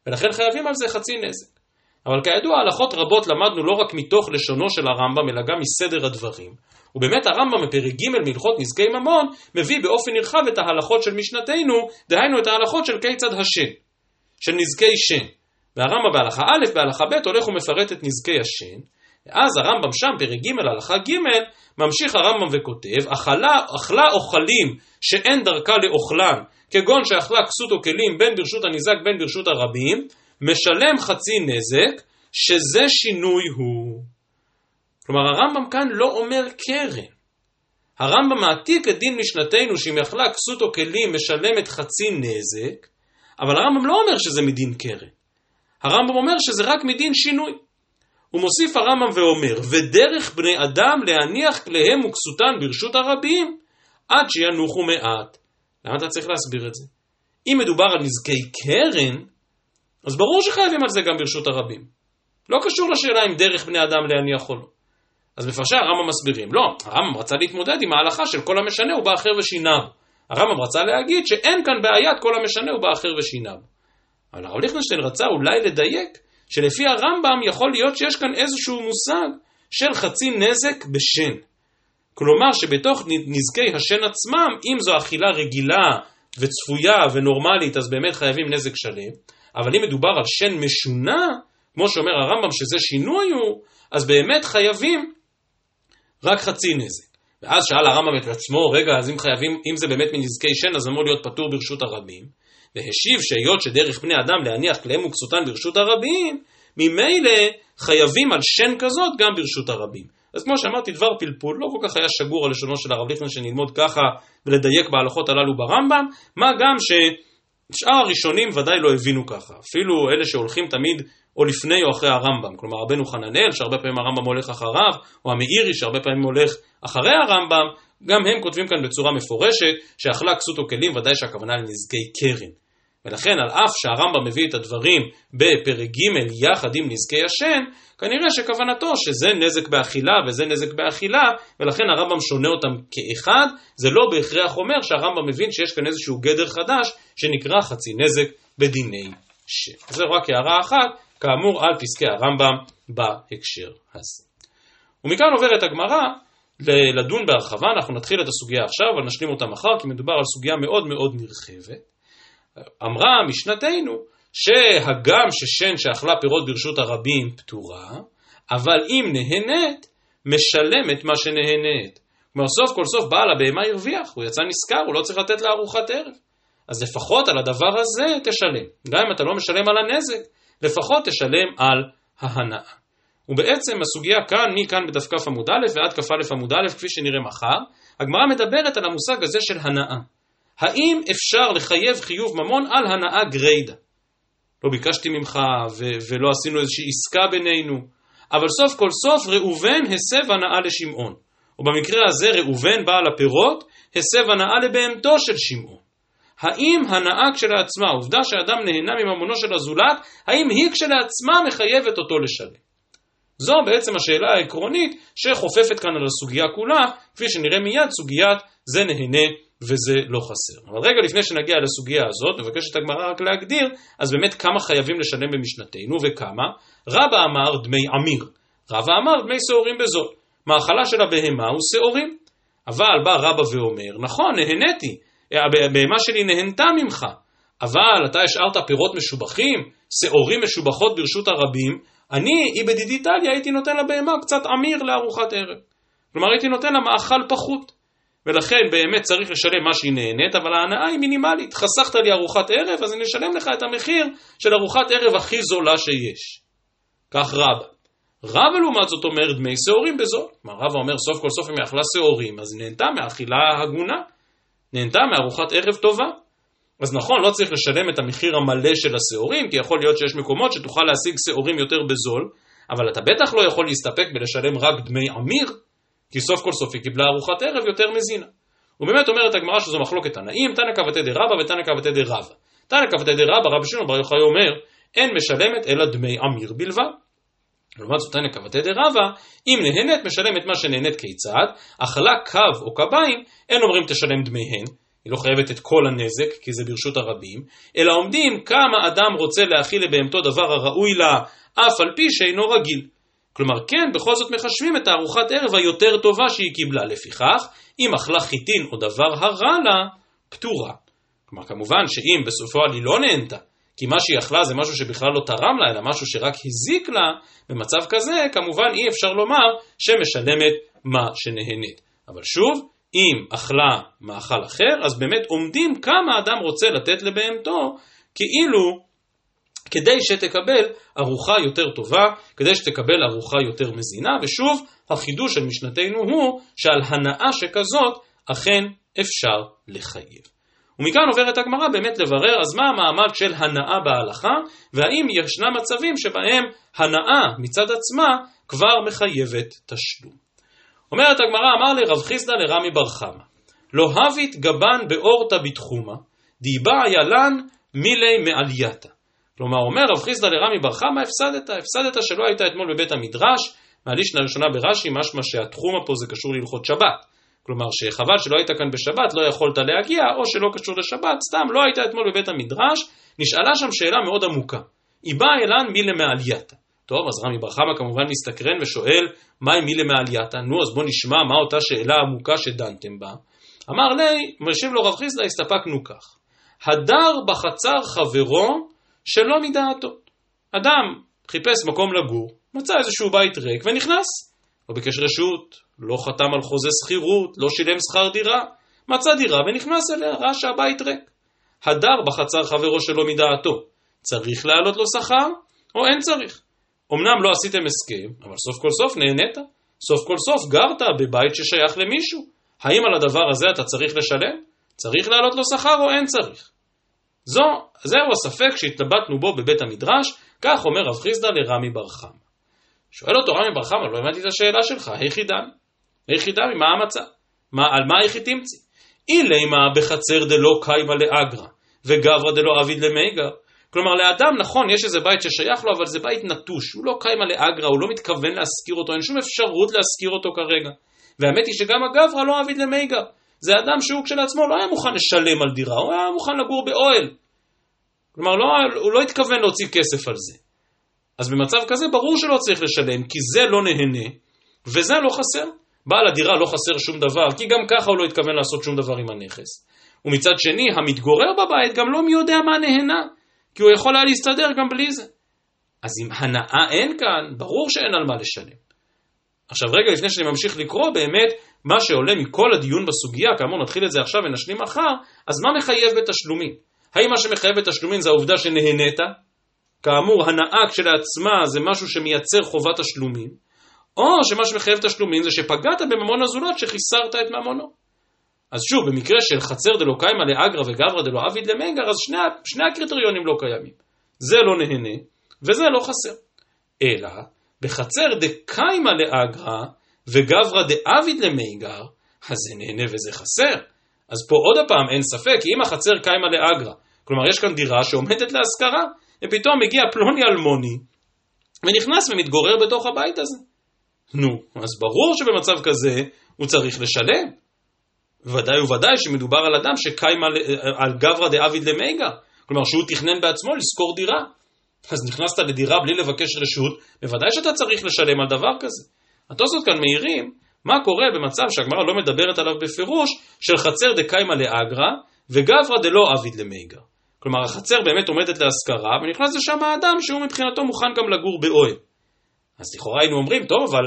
ולכן חייבים על זה חצי נזק. אבל כידוע הלכות רבות למדנו לא רק מתוך לשונו של הרמב"ם, אלא גם מסדר הדברים. ובאמת הרמב"ם בפרק ג' מהלכות נזקי ממון, מביא באופן נרחב את ההלכות של משנתנו, דהיינו את ההלכות של כיצד השן, של נזקי שן. והרמב"ם בהלכה א', בהלכה ב', הולך ומפרט את נזקי השן. ואז הרמב"ם שם, פרק ג', הלכה ג', ממשיך הרמב"ם וכותב, אכלה, אכלה אוכלים שאין דרכה לאוכלם, כגון שאכלה כסות או כלים בין ברשות הניזק בין ברשות הרבים, משלם חצי נזק, שזה שינוי הוא. כלומר, הרמב"ם כאן לא אומר קרן. הרמב"ם מעתיק את דין משנתנו שאם יכלה כסות או כלים משלמת חצי נזק, אבל הרמב"ם לא אומר שזה מדין קרן. הרמב"ם אומר שזה רק מדין שינוי. הוא מוסיף הרמב"ם ואומר, ודרך בני אדם להניח כליהם וכסותן ברשות הרבים, עד שינוחו מעט. למה אתה צריך להסביר את זה? אם מדובר על נזקי קרן, אז ברור שחייבים על זה גם ברשות הרבים. לא קשור לשאלה אם דרך בני אדם להניח או לא. אז מפרשי הרמב"ם מסבירים, לא, הרמב"ם רצה להתמודד עם ההלכה של כל המשנה הוא באחר ושיניו. הרמב"ם רצה להגיד שאין כאן בעיית כל המשנה הוא באחר ושיניו. אבל הרב ליכטנשטיין רצה אולי לדייק שלפי הרמב"ם יכול להיות שיש כאן איזשהו מושג של חצי נזק בשן. כלומר שבתוך נזקי השן עצמם, אם זו אכילה רגילה וצפויה ונורמלית, אז באמת חייבים נזק שלם, אבל אם מדובר על שן משונה, כמו שאומר הרמב"ם שזה שינוי הוא, אז באמת חייבים רק חצי נזק. ואז שאל הרמב"ם את עצמו, רגע, אז אם חייבים, אם זה באמת מנזקי שן, אז אמור להיות פטור ברשות הרבים. והשיב שהיות שדרך בני אדם להניח כליהם וכסותן ברשות הרבים, ממילא חייבים על שן כזאת גם ברשות הרבים. אז כמו שאמרתי, דבר פלפול לא כל כך היה שגור על לשונו של הרב ליכטמן שנלמוד ככה ולדייק בהלכות הללו ברמב"ם, מה גם ששאר הראשונים ודאי לא הבינו ככה. אפילו אלה שהולכים תמיד או לפני או אחרי הרמב"ם, כלומר רבנו חננאל, שהרבה פעמים הרמב"ם הולך אחריו, או המאירי, שהרבה פעמים הולך אחרי הרמב"ם, גם הם כותבים כאן בצורה מפורשת, שאכלה כסות או כלים, ודאי שהכוונה לנזקי קרן. ולכן על אף שהרמב"ם מביא את הדברים בפרק ג' יחד עם נזקי השן, כנראה שכוונתו שזה נזק באכילה וזה נזק באכילה, ולכן הרמב"ם שונה אותם כאחד, זה לא בהכרח אומר שהרמב"ם מבין שיש כאן איזשהו גדר חדש שנקרא חצי נזק בדיני שם. זו רק הערה אחת, כאמור על פסקי הרמב"ם בהקשר הזה. ומכאן עוברת הגמרא לדון בהרחבה, אנחנו נתחיל את הסוגיה עכשיו, אבל נשלים אותה מחר, כי מדובר על סוגיה מאוד מאוד נרחבת. אמרה משנתנו שהגם ששן שאכלה פירות ברשות הרבים פטורה, אבל אם נהנית, משלמת מה שנהנית. כלומר, סוף כל סוף בעל הבהמה הרוויח, הוא יצא נשכר, הוא לא צריך לתת לה ארוחת ערב. אז לפחות על הדבר הזה תשלם. גם אם אתה לא משלם על הנזק, לפחות תשלם על ההנאה. ובעצם הסוגיה כאן, מכאן בדף כ עמוד א' ועד כ"א עמוד א', כפי שנראה מחר, הגמרא מדברת על המושג הזה של הנאה. האם אפשר לחייב חיוב ממון על הנאה גריידא? לא ביקשתי ממך ו- ולא עשינו איזושהי עסקה בינינו, אבל סוף כל סוף ראובן הסב הנאה לשמעון. ובמקרה הזה ראובן בעל הפירות הסב הנאה לבהמתו של שמעון. האם הנאה כשלעצמה, העובדה שאדם נהנה מממונו של הזולת, האם היא כשלעצמה מחייבת אותו לשלם? זו בעצם השאלה העקרונית שחופפת כאן על הסוגיה כולה, כפי שנראה מיד סוגיית זה נהנה וזה לא חסר. אבל רגע לפני שנגיע לסוגיה הזאת, מבקשת הגמרא רק להגדיר, אז באמת כמה חייבים לשלם במשנתנו וכמה? רבא אמר דמי עמיר, רבא אמר דמי שעורים בזול. מאכלה של הבהמה הוא שעורים. אבל בא רבא ואומר, נכון, נהניתי, הבהמה שלי נהנתה ממך, אבל אתה השארת פירות משובחים, שעורים משובחות ברשות הרבים, אני, אי בדידי טליה, הייתי נותן לבהמה קצת עמיר לארוחת ערב. כלומר, הייתי נותן לה מאכל פחות. ולכן באמת צריך לשלם מה שהיא נהנית, אבל ההנאה היא מינימלית. חסכת לי ארוחת ערב, אז אני אשלם לך את המחיר של ארוחת ערב הכי זולה שיש. כך רבא. רבא לעומת זאת אומר דמי שעורים בזול. כלומר רבא אומר סוף כל סוף אם היא אכלה שעורים, אז היא נהנתה מאכילה הגונה. נהנתה מארוחת ערב טובה. אז נכון, לא צריך לשלם את המחיר המלא של השעורים, כי יכול להיות שיש מקומות שתוכל להשיג שעורים יותר בזול, אבל אתה בטח לא יכול להסתפק בלשלם רק דמי עמיר, כי סוף כל סוף היא קיבלה ארוחת ערב יותר מזינה. ובאמת אומרת הגמרא שזו מחלוקת תנאים, תנא קבתי דרבא ותנא קבתי דרבא. תנא קבתי דרבא, רבי שמעון בר יוחאי אומר, אין משלמת אלא דמי עמיר בלבד. לעומת זאת תנא קבתי דרבא, אם נהנית משלמת מה שנהנית כיצד, אכלה קו או קביים, אין אומרים תשלם דמיהן, היא לא חייבת את כל הנזק, כי זה ברשות הרבים, אלא עומדים כמה אדם רוצה להכיל לבהמתו דבר הראוי לה, אף על פי שאינו רגיל. כלומר, כן, בכל זאת מחשבים את הארוחת ערב היותר טובה שהיא קיבלה. לפיכך, אם אכלה חיטין או דבר הרע לה, פטורה. כלומר, כמובן שאם בסופו היא לא נהנתה, כי מה שהיא אכלה זה משהו שבכלל לא תרם לה, אלא משהו שרק הזיק לה, במצב כזה, כמובן אי אפשר לומר שמשלמת מה שנהנית. אבל שוב, אם אכלה מאכל אחר, אז באמת עומדים כמה אדם רוצה לתת לבהמתו, כאילו כדי שתקבל ארוחה יותר טובה, כדי שתקבל ארוחה יותר מזינה, ושוב, החידוש של משנתנו הוא שעל הנאה שכזאת אכן אפשר לחייב. ומכאן עוברת הגמרא באמת לברר אז מה המעמד של הנאה בהלכה, והאם ישנם מצבים שבהם הנאה מצד עצמה כבר מחייבת תשלום. אומרת הגמרא, אמר לי רב חיסדא לרמי בר חמא, לא הבית גבן באורתא בתחומה, דיבה ילן מילי מעלייתא. כלומר, אומר רב חיסדא לרמי בר חמא, הפסדת, הפסדת שלא היית אתמול בבית המדרש, מהלישנה הראשונה ברש"י, משמע שהתחומה פה זה קשור להלכות שבת. כלומר, שחבל שלא היית כאן בשבת, לא יכולת להגיע, או שלא קשור לשבת, סתם לא היית אתמול בבית המדרש, נשאלה שם שאלה מאוד עמוקה. היא באה אלן מי למעלייתא. טוב, אז רמי בר חמא כמובן מסתקרן ושואל, מה עם מי למעלייתא? נו, אז בוא נשמע מה אותה שאלה עמוקה שדנתם בה. אמר לי, משיב לו רב חיסדא, הסתפקנו כך. הדר בחצר חברו שלא מדעתו. אדם חיפש מקום לגור, מצא איזשהו בית ריק ונכנס. לא ביקש רשות, לא חתם על חוזה שכירות, לא שילם שכר דירה, מצא דירה ונכנס אליה, ראה שהבית ריק. הדר בחצר חברו שלא מדעתו, צריך להעלות לו שכר או אין צריך? אמנם לא עשיתם הסכם, אבל סוף כל סוף נהנית. סוף כל סוף גרת בבית ששייך למישהו. האם על הדבר הזה אתה צריך לשלם? צריך להעלות לו שכר או אין צריך? זו, זהו הספק שהתלבטנו בו בבית המדרש, כך אומר רב חיסדא לרמי בר חמא. שואל אותו רמי בר חמא, לא הבנתי את השאלה שלך? היכי דמי, מה המצע? מה, על מה היכי תמצי? אילימה בחצר דלא קיימה לאגרא, וגברא דלא עביד למיגר. כלומר, לאדם, נכון, יש איזה בית ששייך לו, אבל זה בית נטוש, הוא לא קיימה לאגרא, הוא לא מתכוון להשכיר אותו, אין שום אפשרות להשכיר אותו כרגע. והאמת היא שגם הגברא לא עביד למיגר. זה אדם שהוא כשלעצמו לא היה מוכן לשלם על דירה, הוא היה מוכן לגור באוהל. כלומר, לא, הוא לא התכוון להוציא כסף על זה. אז במצב כזה ברור שלא צריך לשלם, כי זה לא נהנה, וזה לא חסר. בעל הדירה לא חסר שום דבר, כי גם ככה הוא לא התכוון לעשות שום דבר עם הנכס. ומצד שני, המתגורר בבית גם לא מי יודע מה נהנה, כי הוא יכול היה להסתדר גם בלי זה. אז אם הנאה אין כאן, ברור שאין על מה לשלם. עכשיו רגע לפני שאני ממשיך לקרוא, באמת, מה שעולה מכל הדיון בסוגיה, כאמור נתחיל את זה עכשיו ונשלים מחר, אז מה מחייב בתשלומים? האם מה שמחייב בתשלומים זה העובדה שנהנית? כאמור, הנאה כשלעצמה זה משהו שמייצר חובת תשלומים, או שמה שמחייב תשלומים זה שפגעת בממון הזולת שחיסרת את ממונו. אז שוב, במקרה של חצר דלא קיימא לאגרא וגברא דלא עביד למנגר, אז שני, שני הקריטריונים לא קיימים. זה לא נהנה וזה לא חסר. אלא, בחצר דקיימא לאגרא, וגברא דאביד למיגר, אז זה נהנה וזה חסר. אז פה עוד פעם אין ספק, כי אם החצר קיימה לאגרא, כלומר יש כאן דירה שעומדת להשכרה, ופתאום מגיע פלוני אלמוני, ונכנס ומתגורר בתוך הבית הזה. נו, אז ברור שבמצב כזה הוא צריך לשלם. ודאי וודאי שמדובר על אדם שקיימה על גברא דאביד למיגה, כלומר שהוא תכנן בעצמו לשכור דירה. אז נכנסת לדירה בלי לבקש רשות, בוודאי שאתה צריך לשלם על דבר כזה. התוספות כאן מעירים מה קורה במצב שהגמרא לא מדברת עליו בפירוש של חצר דקיימה לאגרא וגברא דלא עביד למיגה. כלומר החצר באמת עומדת להשכרה ונכנס לשם האדם שהוא מבחינתו מוכן גם לגור באוהל. אז לכאורה היינו אומרים, טוב, אבל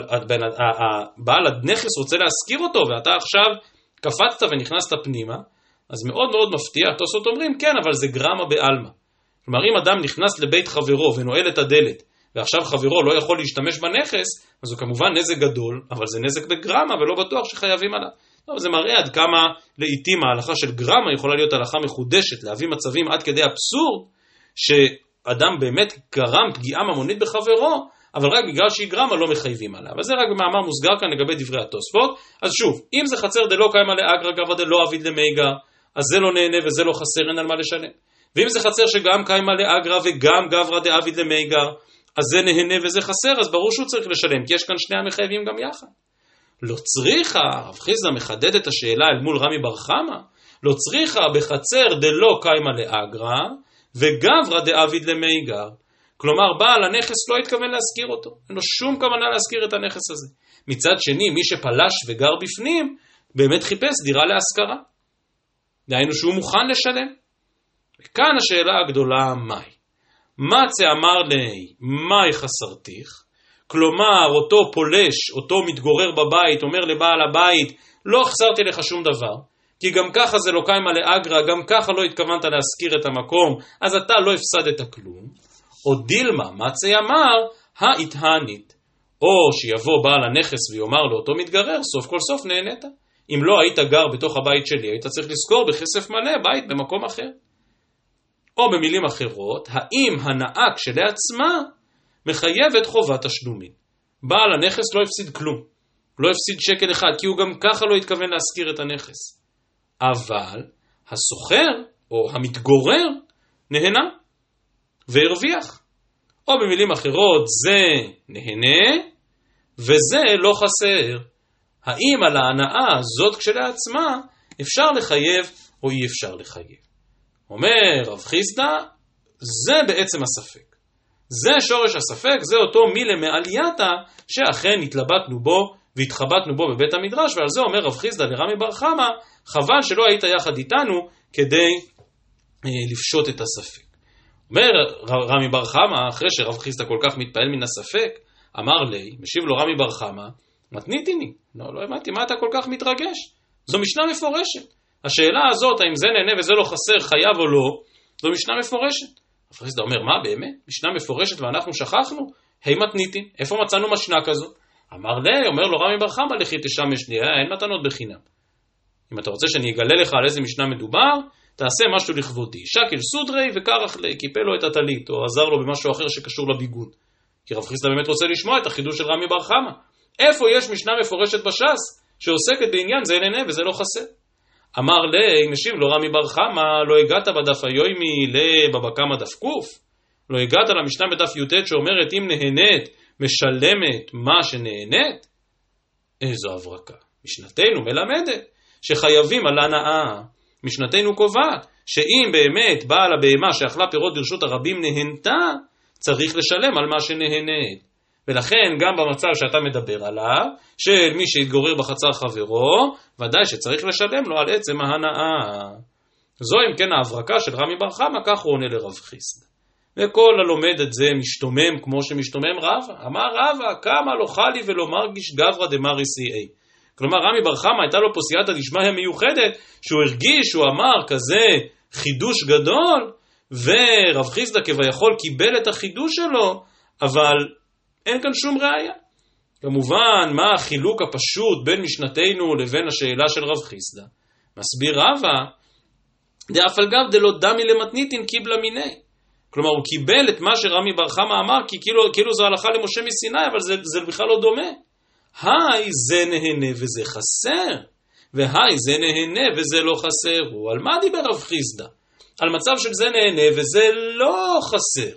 בעל הנכס רוצה להשכיר אותו ואתה עכשיו קפצת ונכנסת פנימה, אז מאוד מאוד מפתיע, התוספות אומרים, כן, אבל זה גרמה בעלמא. כלומר, אם אדם נכנס לבית חברו ונועל את הדלת, ועכשיו חברו לא יכול להשתמש בנכס, אז הוא כמובן נזק גדול, אבל זה נזק בגרמה ולא בטוח שחייבים עליו. טוב, זה מראה עד כמה לעיתים ההלכה של גרמה יכולה להיות הלכה מחודשת, להביא מצבים עד כדי אבסורד, שאדם באמת גרם פגיעה ממונית בחברו, אבל רק בגלל שהיא גרמה לא מחייבים עליו. אז זה רק במאמר מוסגר כאן לגבי דברי התוספות. אז שוב, אם זה חצר דלא קיימא לאגרא גברא דלא אביד למייגר, אז זה לא נהנה וזה לא חסר, אין על מה לשלם. ואם זה חצר שגם קיימא לאגרא וגם גברא דאביד למייגר, אז זה נהנה וזה חסר, אז ברור שהוא צריך לשלם, כי יש כאן שני המחייבים גם יחד. לא צריכה, רב חיסדא מחדד את השאלה אל מול רמי בר חמא, לא צריכה בחצר דלא קיימא לאגרא וגברא דאביד למייגר. כלומר, בעל הנכס לא התכוון להשכיר אותו, אין לו שום כוונה להשכיר את הנכס הזה. מצד שני, מי שפלש וגר בפנים, באמת חיפש דירה להשכרה. דהיינו שהוא מוכן לשלם. וכאן השאלה הגדולה, מהי? מצה אמר לי, מהי חסרתיך? כלומר, אותו פולש, אותו מתגורר בבית, אומר לבעל הבית, לא החסרתי לך שום דבר, כי גם ככה זה לא קיימה לאגרא, גם ככה לא התכוונת להשכיר את המקום, אז אתה לא הפסדת כלום. או דילמה, מצי אמר, האיתהנית. או שיבוא בעל הנכס ויאמר לאותו מתגרר, סוף כל סוף נהנית. אם לא היית גר בתוך הבית שלי, היית צריך לזכור בכסף מלא בית במקום אחר. או במילים אחרות, האם הנאה כשלעצמה מחייבת חובת תשלומים. בעל הנכס לא הפסיד כלום, לא הפסיד שקל אחד, כי הוא גם ככה לא התכוון להשכיר את הנכס. אבל הסוחר או המתגורר נהנה והרוויח. או במילים אחרות, זה נהנה וזה לא חסר. האם על ההנאה הזאת כשלעצמה אפשר לחייב או אי אפשר לחייב? אומר רב חיסדא, זה בעצם הספק. זה שורש הספק, זה אותו מילה מעלייתא שאכן התלבטנו בו והתחבטנו בו בבית המדרש, ועל זה אומר רב חיסדא לרמי בר חמא, חבל שלא היית יחד איתנו כדי אה, לפשוט את הספק. אומר רמי בר חמא, אחרי שרב חיסדא כל כך מתפעל מן הספק, אמר לי, משיב לו רמי בר חמא, מתניתיני, לא, לא הבנתי, מה אתה כל כך מתרגש? זו משנה מפורשת. השאלה הזאת, האם זה נהנה וזה לא חסר, חייב או לא, זו משנה מפורשת. הפריסטה אומר, מה באמת? משנה מפורשת ואנחנו שכחנו? היי מתניתין, איפה מצאנו משנה כזו? אמר לי, אומר לו רמי בר חמא, לכי תשמש לי, אה, אין מתנות בחינם. אם אתה רוצה שאני אגלה לך על איזה משנה מדובר, תעשה משהו לכבודי. שקיל סודרי וקרח לי, קיפל לו את הטלית, או עזר לו במשהו אחר שקשור לביגוד. כי רב חיסדא באמת רוצה לשמוע את החידוש של רמי בר חמא. איפה יש משנה מפורשת בש"ס שעוסקת בעניין זה נהנה וזה לא חסר? אמר לי, משיב לו רמי בר חמא, לא הגעת בדף היומי לבבא קמא דף ק', לא הגעת למשנה בדף י"ט שאומרת אם נהנית, משלמת מה שנהנית? איזו הברקה. משנתנו מלמדת שחייבים על הנאה. משנתנו קובעת שאם באמת בעל הבהמה שאכלה פירות ברשות הרבים נהנתה, צריך לשלם על מה שנהנית. ולכן גם במצב שאתה מדבר עליו, של מי שהתגורר בחצר חברו, ודאי שצריך לשלם לו על עצם ההנאה. זו אם כן ההברקה של רמי בר חמא, כך הוא עונה לרב חיסד. וכל הלומד את זה משתומם כמו שמשתומם רבא. אמר רבא, כמה לא חלי ולא מרגיש גברא דמרי סי כלומר, רמי בר חמא הייתה לו פה סייעתא דשמיא מיוחדת, שהוא הרגיש, שהוא אמר כזה חידוש גדול, ורב חיסדא כביכול קיבל את החידוש שלו, אבל אין כאן שום ראייה. כמובן, מה החילוק הפשוט בין משנתנו לבין השאלה של רב חיסדא? מסביר רבא, דאף על גב דלא דמי למתניתין קיבלה מיני. כלומר, הוא קיבל את מה שרמי בר חמא אמר, כי כאילו, כאילו זו הלכה למשה מסיני, אבל זה, זה בכלל לא דומה. היי זה נהנה וזה חסר, והי זה נהנה וזה לא חסר. הוא על מה דיבר רב חיסדא? על מצב של זה נהנה וזה לא חסר.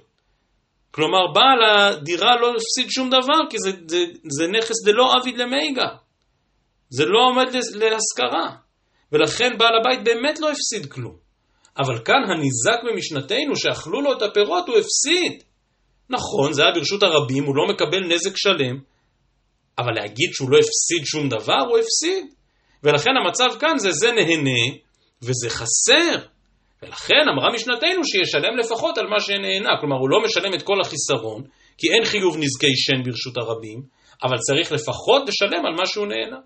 כלומר, בעל הדירה לא הפסיד שום דבר, כי זה, זה, זה נכס דלא עביד למייגה. זה לא עומד להשכרה. ולכן בעל הבית באמת לא הפסיד כלום. אבל כאן הניזק במשנתנו, שאכלו לו את הפירות, הוא הפסיד. נכון, זה היה ברשות הרבים, הוא לא מקבל נזק שלם, אבל להגיד שהוא לא הפסיד שום דבר, הוא הפסיד. ולכן המצב כאן זה זה נהנה וזה חסר. ולכן אמרה משנתנו שישלם לפחות על מה שנהנה. כלומר, הוא לא משלם את כל החיסרון, כי אין חיוב נזקי שן ברשות הרבים, אבל צריך לפחות לשלם על מה שהוא נהנה.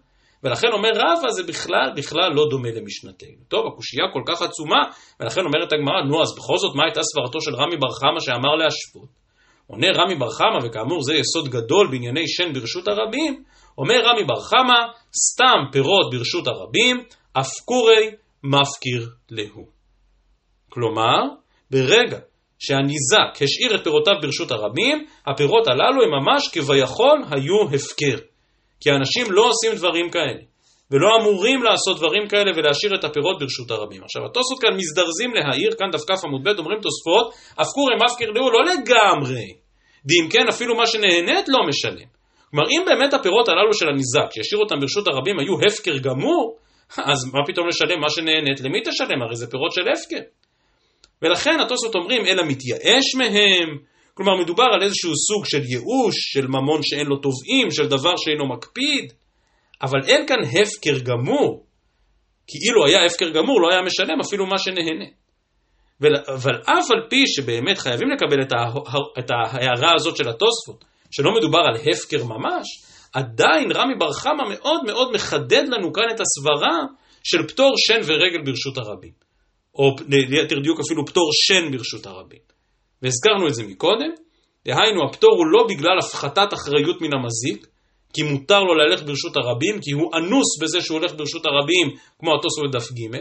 ולכן אומר רבא זה בכלל, בכלל לא דומה למשנתנו. טוב, הקושייה כל כך עצומה, ולכן אומרת הגמרא, נו אז בכל זאת מה הייתה סברתו של רמי בר חמא שאמר להשוות? עונה רמי בר חמא, וכאמור זה יסוד גדול בענייני שן ברשות הרבים, אומר רמי בר חמא, סתם פירות ברשות הרבים, אף קורי מפקיר להו. כלומר, ברגע שהניזק השאיר את פירותיו ברשות הרבים, הפירות הללו הם ממש כביכול היו הפקר. כי האנשים לא עושים דברים כאלה, ולא אמורים לעשות דברים כאלה ולהשאיר את הפירות ברשות הרבים. עכשיו, התוספות כאן מזדרזים להעיר, כאן דף כ עמוד ב', אומרים תוספות, אף כורי מפקיר להו לא לגמרי, ואם כן, אפילו מה שנהנית לא משלם. כלומר, אם באמת הפירות הללו של הניזק, שישאירו אותם ברשות הרבים, היו הפקר גמור, אז מה פתאום לשלם מה שנהנית? למי תשלם? הרי זה פירות של הפקר. ולכן התוספות אומרים, אלא מתייאש מהם, כלומר מדובר על איזשהו סוג של ייאוש, של ממון שאין לו תובעים, של דבר שאינו מקפיד, אבל אין כאן הפקר גמור, כי אילו היה הפקר גמור לא היה משלם אפילו מה שנהנה. אבל אף על פי שבאמת חייבים לקבל את, את ההערה הזאת של התוספות, שלא מדובר על הפקר ממש, עדיין רמי בר חמא מאוד מאוד מחדד לנו כאן את הסברה של פטור שן ורגל ברשות הרבים. או ליתר דיוק אפילו פטור שן ברשות הרבים. והזכרנו את זה מקודם, דהיינו הפטור הוא לא בגלל הפחתת אחריות מן המזיק, כי מותר לו ללכת ברשות הרבים, כי הוא אנוס בזה שהוא הולך ברשות הרבים, כמו התוספות דף ג',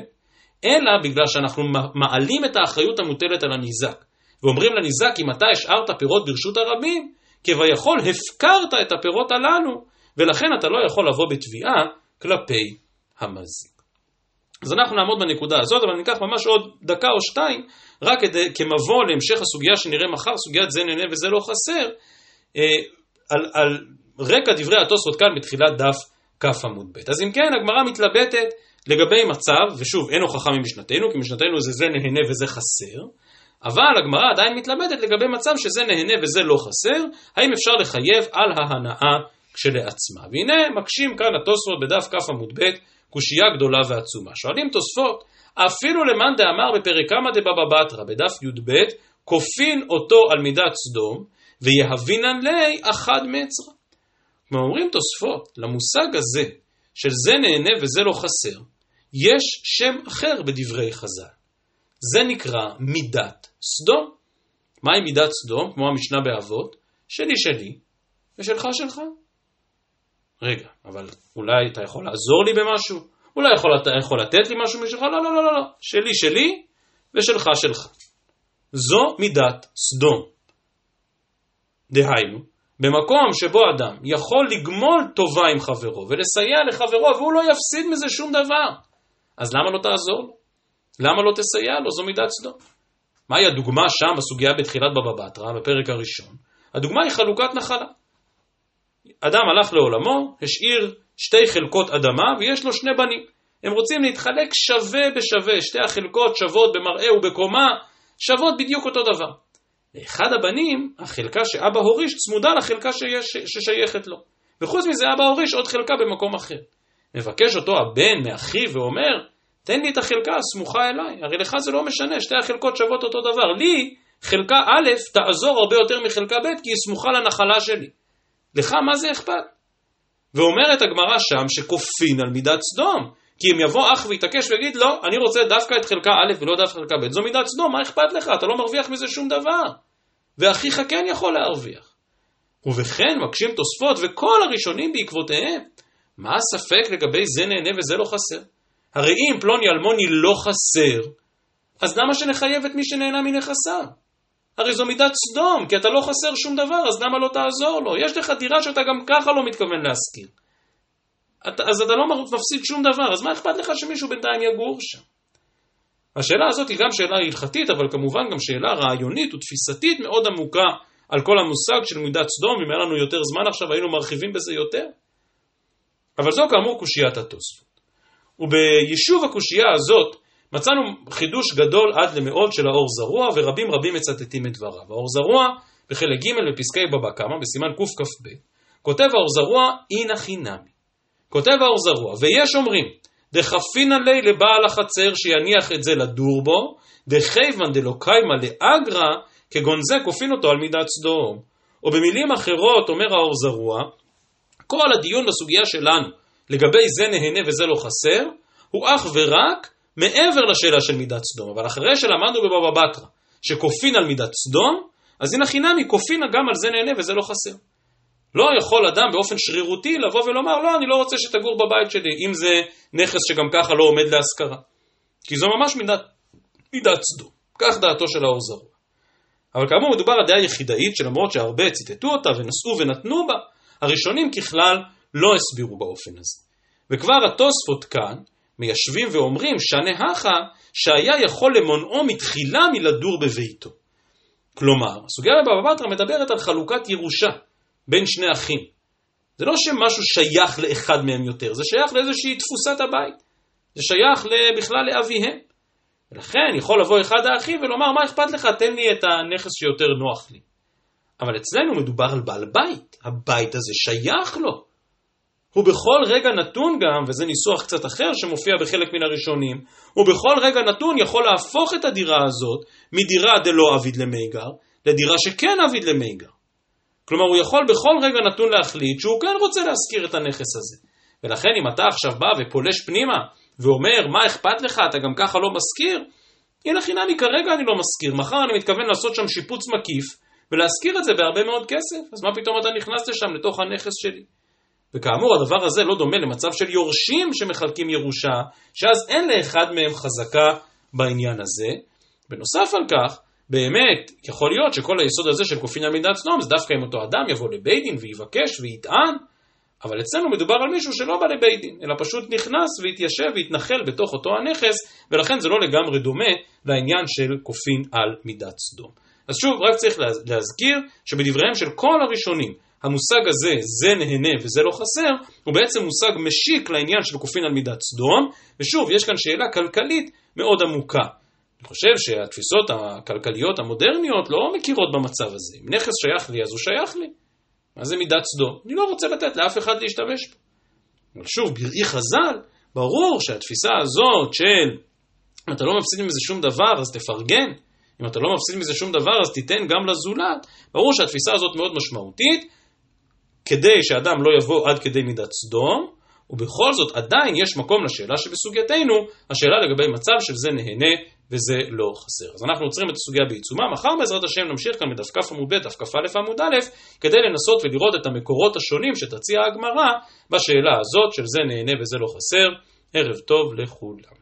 אלא בגלל שאנחנו מעלים את האחריות המוטלת על הניזק, ואומרים לניזק, אם אתה השארת פירות ברשות הרבים, כביכול הפקרת את הפירות הללו, ולכן אתה לא יכול לבוא בתביעה כלפי המזיק. אז אנחנו נעמוד בנקודה הזאת, אבל ניקח ממש עוד דקה או שתיים, רק כדי, כמבוא להמשך הסוגיה שנראה מחר, סוגיית זה נהנה וזה לא חסר, אה, על, על רקע דברי התוספות כאן בתחילת דף כ עמוד ב'. אז אם כן, הגמרא מתלבטת לגבי מצב, ושוב, אין הוכחה ממשנתנו, כי משנתנו זה זה נהנה וזה חסר, אבל הגמרא עדיין מתלבטת לגבי מצב שזה נהנה וזה לא חסר, האם אפשר לחייב על ההנאה כשלעצמה. והנה מקשים כאן התוספות בדף כ עמוד ב' קושייה גדולה ועצומה. שואלים תוספות, אפילו למאן דאמר בפרק כמה דבבא בתרא, בדף י"ב, כופין אותו על מידת סדום, ויהבינן לי אחד מצרא. כלומר אומרים תוספות, למושג הזה, של זה נהנה וזה לא חסר, יש שם אחר בדברי חז"ל. זה נקרא מידת סדום. מהי מידת סדום? כמו המשנה באבות, שלי שלי ושלך שלך. רגע, אבל אולי אתה יכול לעזור לי במשהו? אולי יכול, אתה יכול לתת לי משהו משלך? לא, לא, לא, לא, לא. שלי שלי ושלך שלך. זו מידת סדום. דהיינו, במקום שבו אדם יכול לגמול טובה עם חברו ולסייע לחברו והוא לא יפסיד מזה שום דבר, אז למה לא תעזור לו? למה לא תסייע לו? זו מידת סדום. מהי הדוגמה שם בסוגיה בתחילת בבא בתרא, בפרק הראשון? הדוגמה היא חלוקת נחלה. אדם הלך לעולמו, השאיר שתי חלקות אדמה ויש לו שני בנים. הם רוצים להתחלק שווה בשווה, שתי החלקות שוות במראה ובקומה, שוות בדיוק אותו דבר. לאחד הבנים, החלקה שאבא הוריש צמודה לחלקה שיש, ששייכת לו. וחוץ מזה אבא הוריש עוד חלקה במקום אחר. מבקש אותו הבן מאחיו ואומר, תן לי את החלקה הסמוכה אליי, הרי לך זה לא משנה, שתי החלקות שוות אותו דבר. לי, חלקה א' תעזור הרבה יותר מחלקה ב' כי היא סמוכה לנחלה שלי. לך מה זה אכפת? ואומרת הגמרא שם שכופין על מידת סדום. כי אם יבוא אח ויתעקש ויגיד לא, אני רוצה דווקא את חלקה א' ולא דווקא חלקה ב', זו מידת סדום, מה אכפת לך? אתה לא מרוויח מזה שום דבר. ואחיך כן יכול להרוויח. ובכן מקשים תוספות וכל הראשונים בעקבותיהם. מה הספק לגבי זה נהנה וזה לא חסר? הרי אם פלוני אלמוני לא חסר, אז למה שנחייב את מי שנהנה מנכסיו? הרי זו מידת סדום, כי אתה לא חסר שום דבר, אז למה לא תעזור לו? יש לך דירה שאתה גם ככה לא מתכוון להשכיר. אז אתה לא מפסיד שום דבר, אז מה אכפת לך שמישהו בינתיים יגור שם? השאלה הזאת היא גם שאלה הלכתית, אבל כמובן גם שאלה רעיונית ותפיסתית מאוד עמוקה על כל המושג של מידת סדום, אם היה לנו יותר זמן עכשיו היינו מרחיבים בזה יותר. אבל זו כאמור קושיית התוספות. וביישוב הקושייה הזאת מצאנו חידוש גדול עד למאוד של האור זרוע, ורבים רבים מצטטים את דבריו. האור זרוע, בחלק ג' בפסקי בבא קמא, בסימן קכ"ב, כותב האור זרוע, אינא חינמי. כותב האור זרוע, ויש אומרים, דחפינא ליה לבעל החצר שיניח את זה לדור בו, דחייבן דלא קיימא לאגרא, כגון זה כופין אותו על מידת סדום. או במילים אחרות, אומר האור זרוע, כל הדיון בסוגיה שלנו לגבי זה נהנה וזה לא חסר, הוא אך ורק מעבר לשאלה של מידת סדום. אבל אחרי שלמדנו בבבא בתרא שכופין על מידת סדום, אז הנה חינמי כופין גם על זה נהנה וזה לא חסר. לא יכול אדם באופן שרירותי לבוא ולומר, לא, אני לא רוצה שתגור בבית שלי, אם זה נכס שגם ככה לא עומד להשכרה. כי זו ממש מידת, מידת סדום. כך דעתו של האור זרוע. אבל כאמור מדובר על דעה יחידאית, שלמרות שהרבה ציטטו אותה ונשאו ונתנו בה, הראשונים ככלל לא הסבירו באופן הזה. וכבר התוספות כאן מיישבים ואומרים שנה הכה שהיה יכול למונעו מתחילה מלדור בביתו. כלומר, הסוגיה בבבא בתרא מדברת על חלוקת ירושה בין שני אחים. זה לא שמשהו שייך לאחד מהם יותר, זה שייך לאיזושהי תפוסת הבית. זה שייך בכלל לאביהם. ולכן יכול לבוא אחד האחים ולומר, מה אכפת לך, תן לי את הנכס שיותר נוח לי. אבל אצלנו מדובר על בעל בית, הבית הזה שייך לו. הוא בכל רגע נתון גם, וזה ניסוח קצת אחר שמופיע בחלק מן הראשונים, הוא בכל רגע נתון יכול להפוך את הדירה הזאת מדירה דלא עביד למיגר, לדירה שכן עביד למיגר. כלומר, הוא יכול בכל רגע נתון להחליט שהוא כן רוצה להשכיר את הנכס הזה. ולכן אם אתה עכשיו בא ופולש פנימה ואומר, מה אכפת לך, אתה גם ככה לא משכיר, הנה חינמי, כרגע אני לא משכיר, מחר אני מתכוון לעשות שם שיפוץ מקיף ולהשכיר את זה בהרבה מאוד כסף, אז מה פתאום אתה נכנס לשם, לתוך הנכס שלי? וכאמור, הדבר הזה לא דומה למצב של יורשים שמחלקים ירושה, שאז אין לאחד מהם חזקה בעניין הזה. בנוסף על כך, באמת, יכול להיות שכל היסוד הזה של כופין על מידת סדום, זה דווקא אם אותו אדם יבוא לבית דין ויבקש ויטען, אבל אצלנו מדובר על מישהו שלא בא לבית דין, אלא פשוט נכנס והתיישב והתנחל בתוך אותו הנכס, ולכן זה לא לגמרי דומה לעניין של כופין על מידת סדום. אז שוב, רק צריך להזכיר שבדבריהם של כל הראשונים, המושג הזה, זה נהנה וזה לא חסר, הוא בעצם מושג משיק לעניין של כופין על מידת סדום, ושוב, יש כאן שאלה כלכלית מאוד עמוקה. אני חושב שהתפיסות הכלכליות המודרניות לא מכירות במצב הזה. אם נכס שייך לי, אז הוא שייך לי. מה זה מידת סדום? אני לא רוצה לתת לאף אחד להשתמש בו. אבל שוב, בראי חז"ל, ברור שהתפיסה הזאת של אם אתה לא מפסיד מזה שום דבר, אז תפרגן. אם אתה לא מפסיד מזה שום דבר, אז תיתן גם לזולת. ברור שהתפיסה הזאת מאוד משמעותית, כדי שאדם לא יבוא עד כדי מידת סדום, ובכל זאת עדיין יש מקום לשאלה שבסוגייתנו, השאלה לגבי מצב של זה נהנה וזה לא חסר. אז אנחנו עוצרים את הסוגיה בעיצומה, מחר בעזרת השם נמשיך כאן מדף כ עמוד ב', דף כא עמוד א', כדי לנסות ולראות את המקורות השונים שתציע הגמרא בשאלה הזאת של זה נהנה וזה לא חסר. ערב טוב לכולם.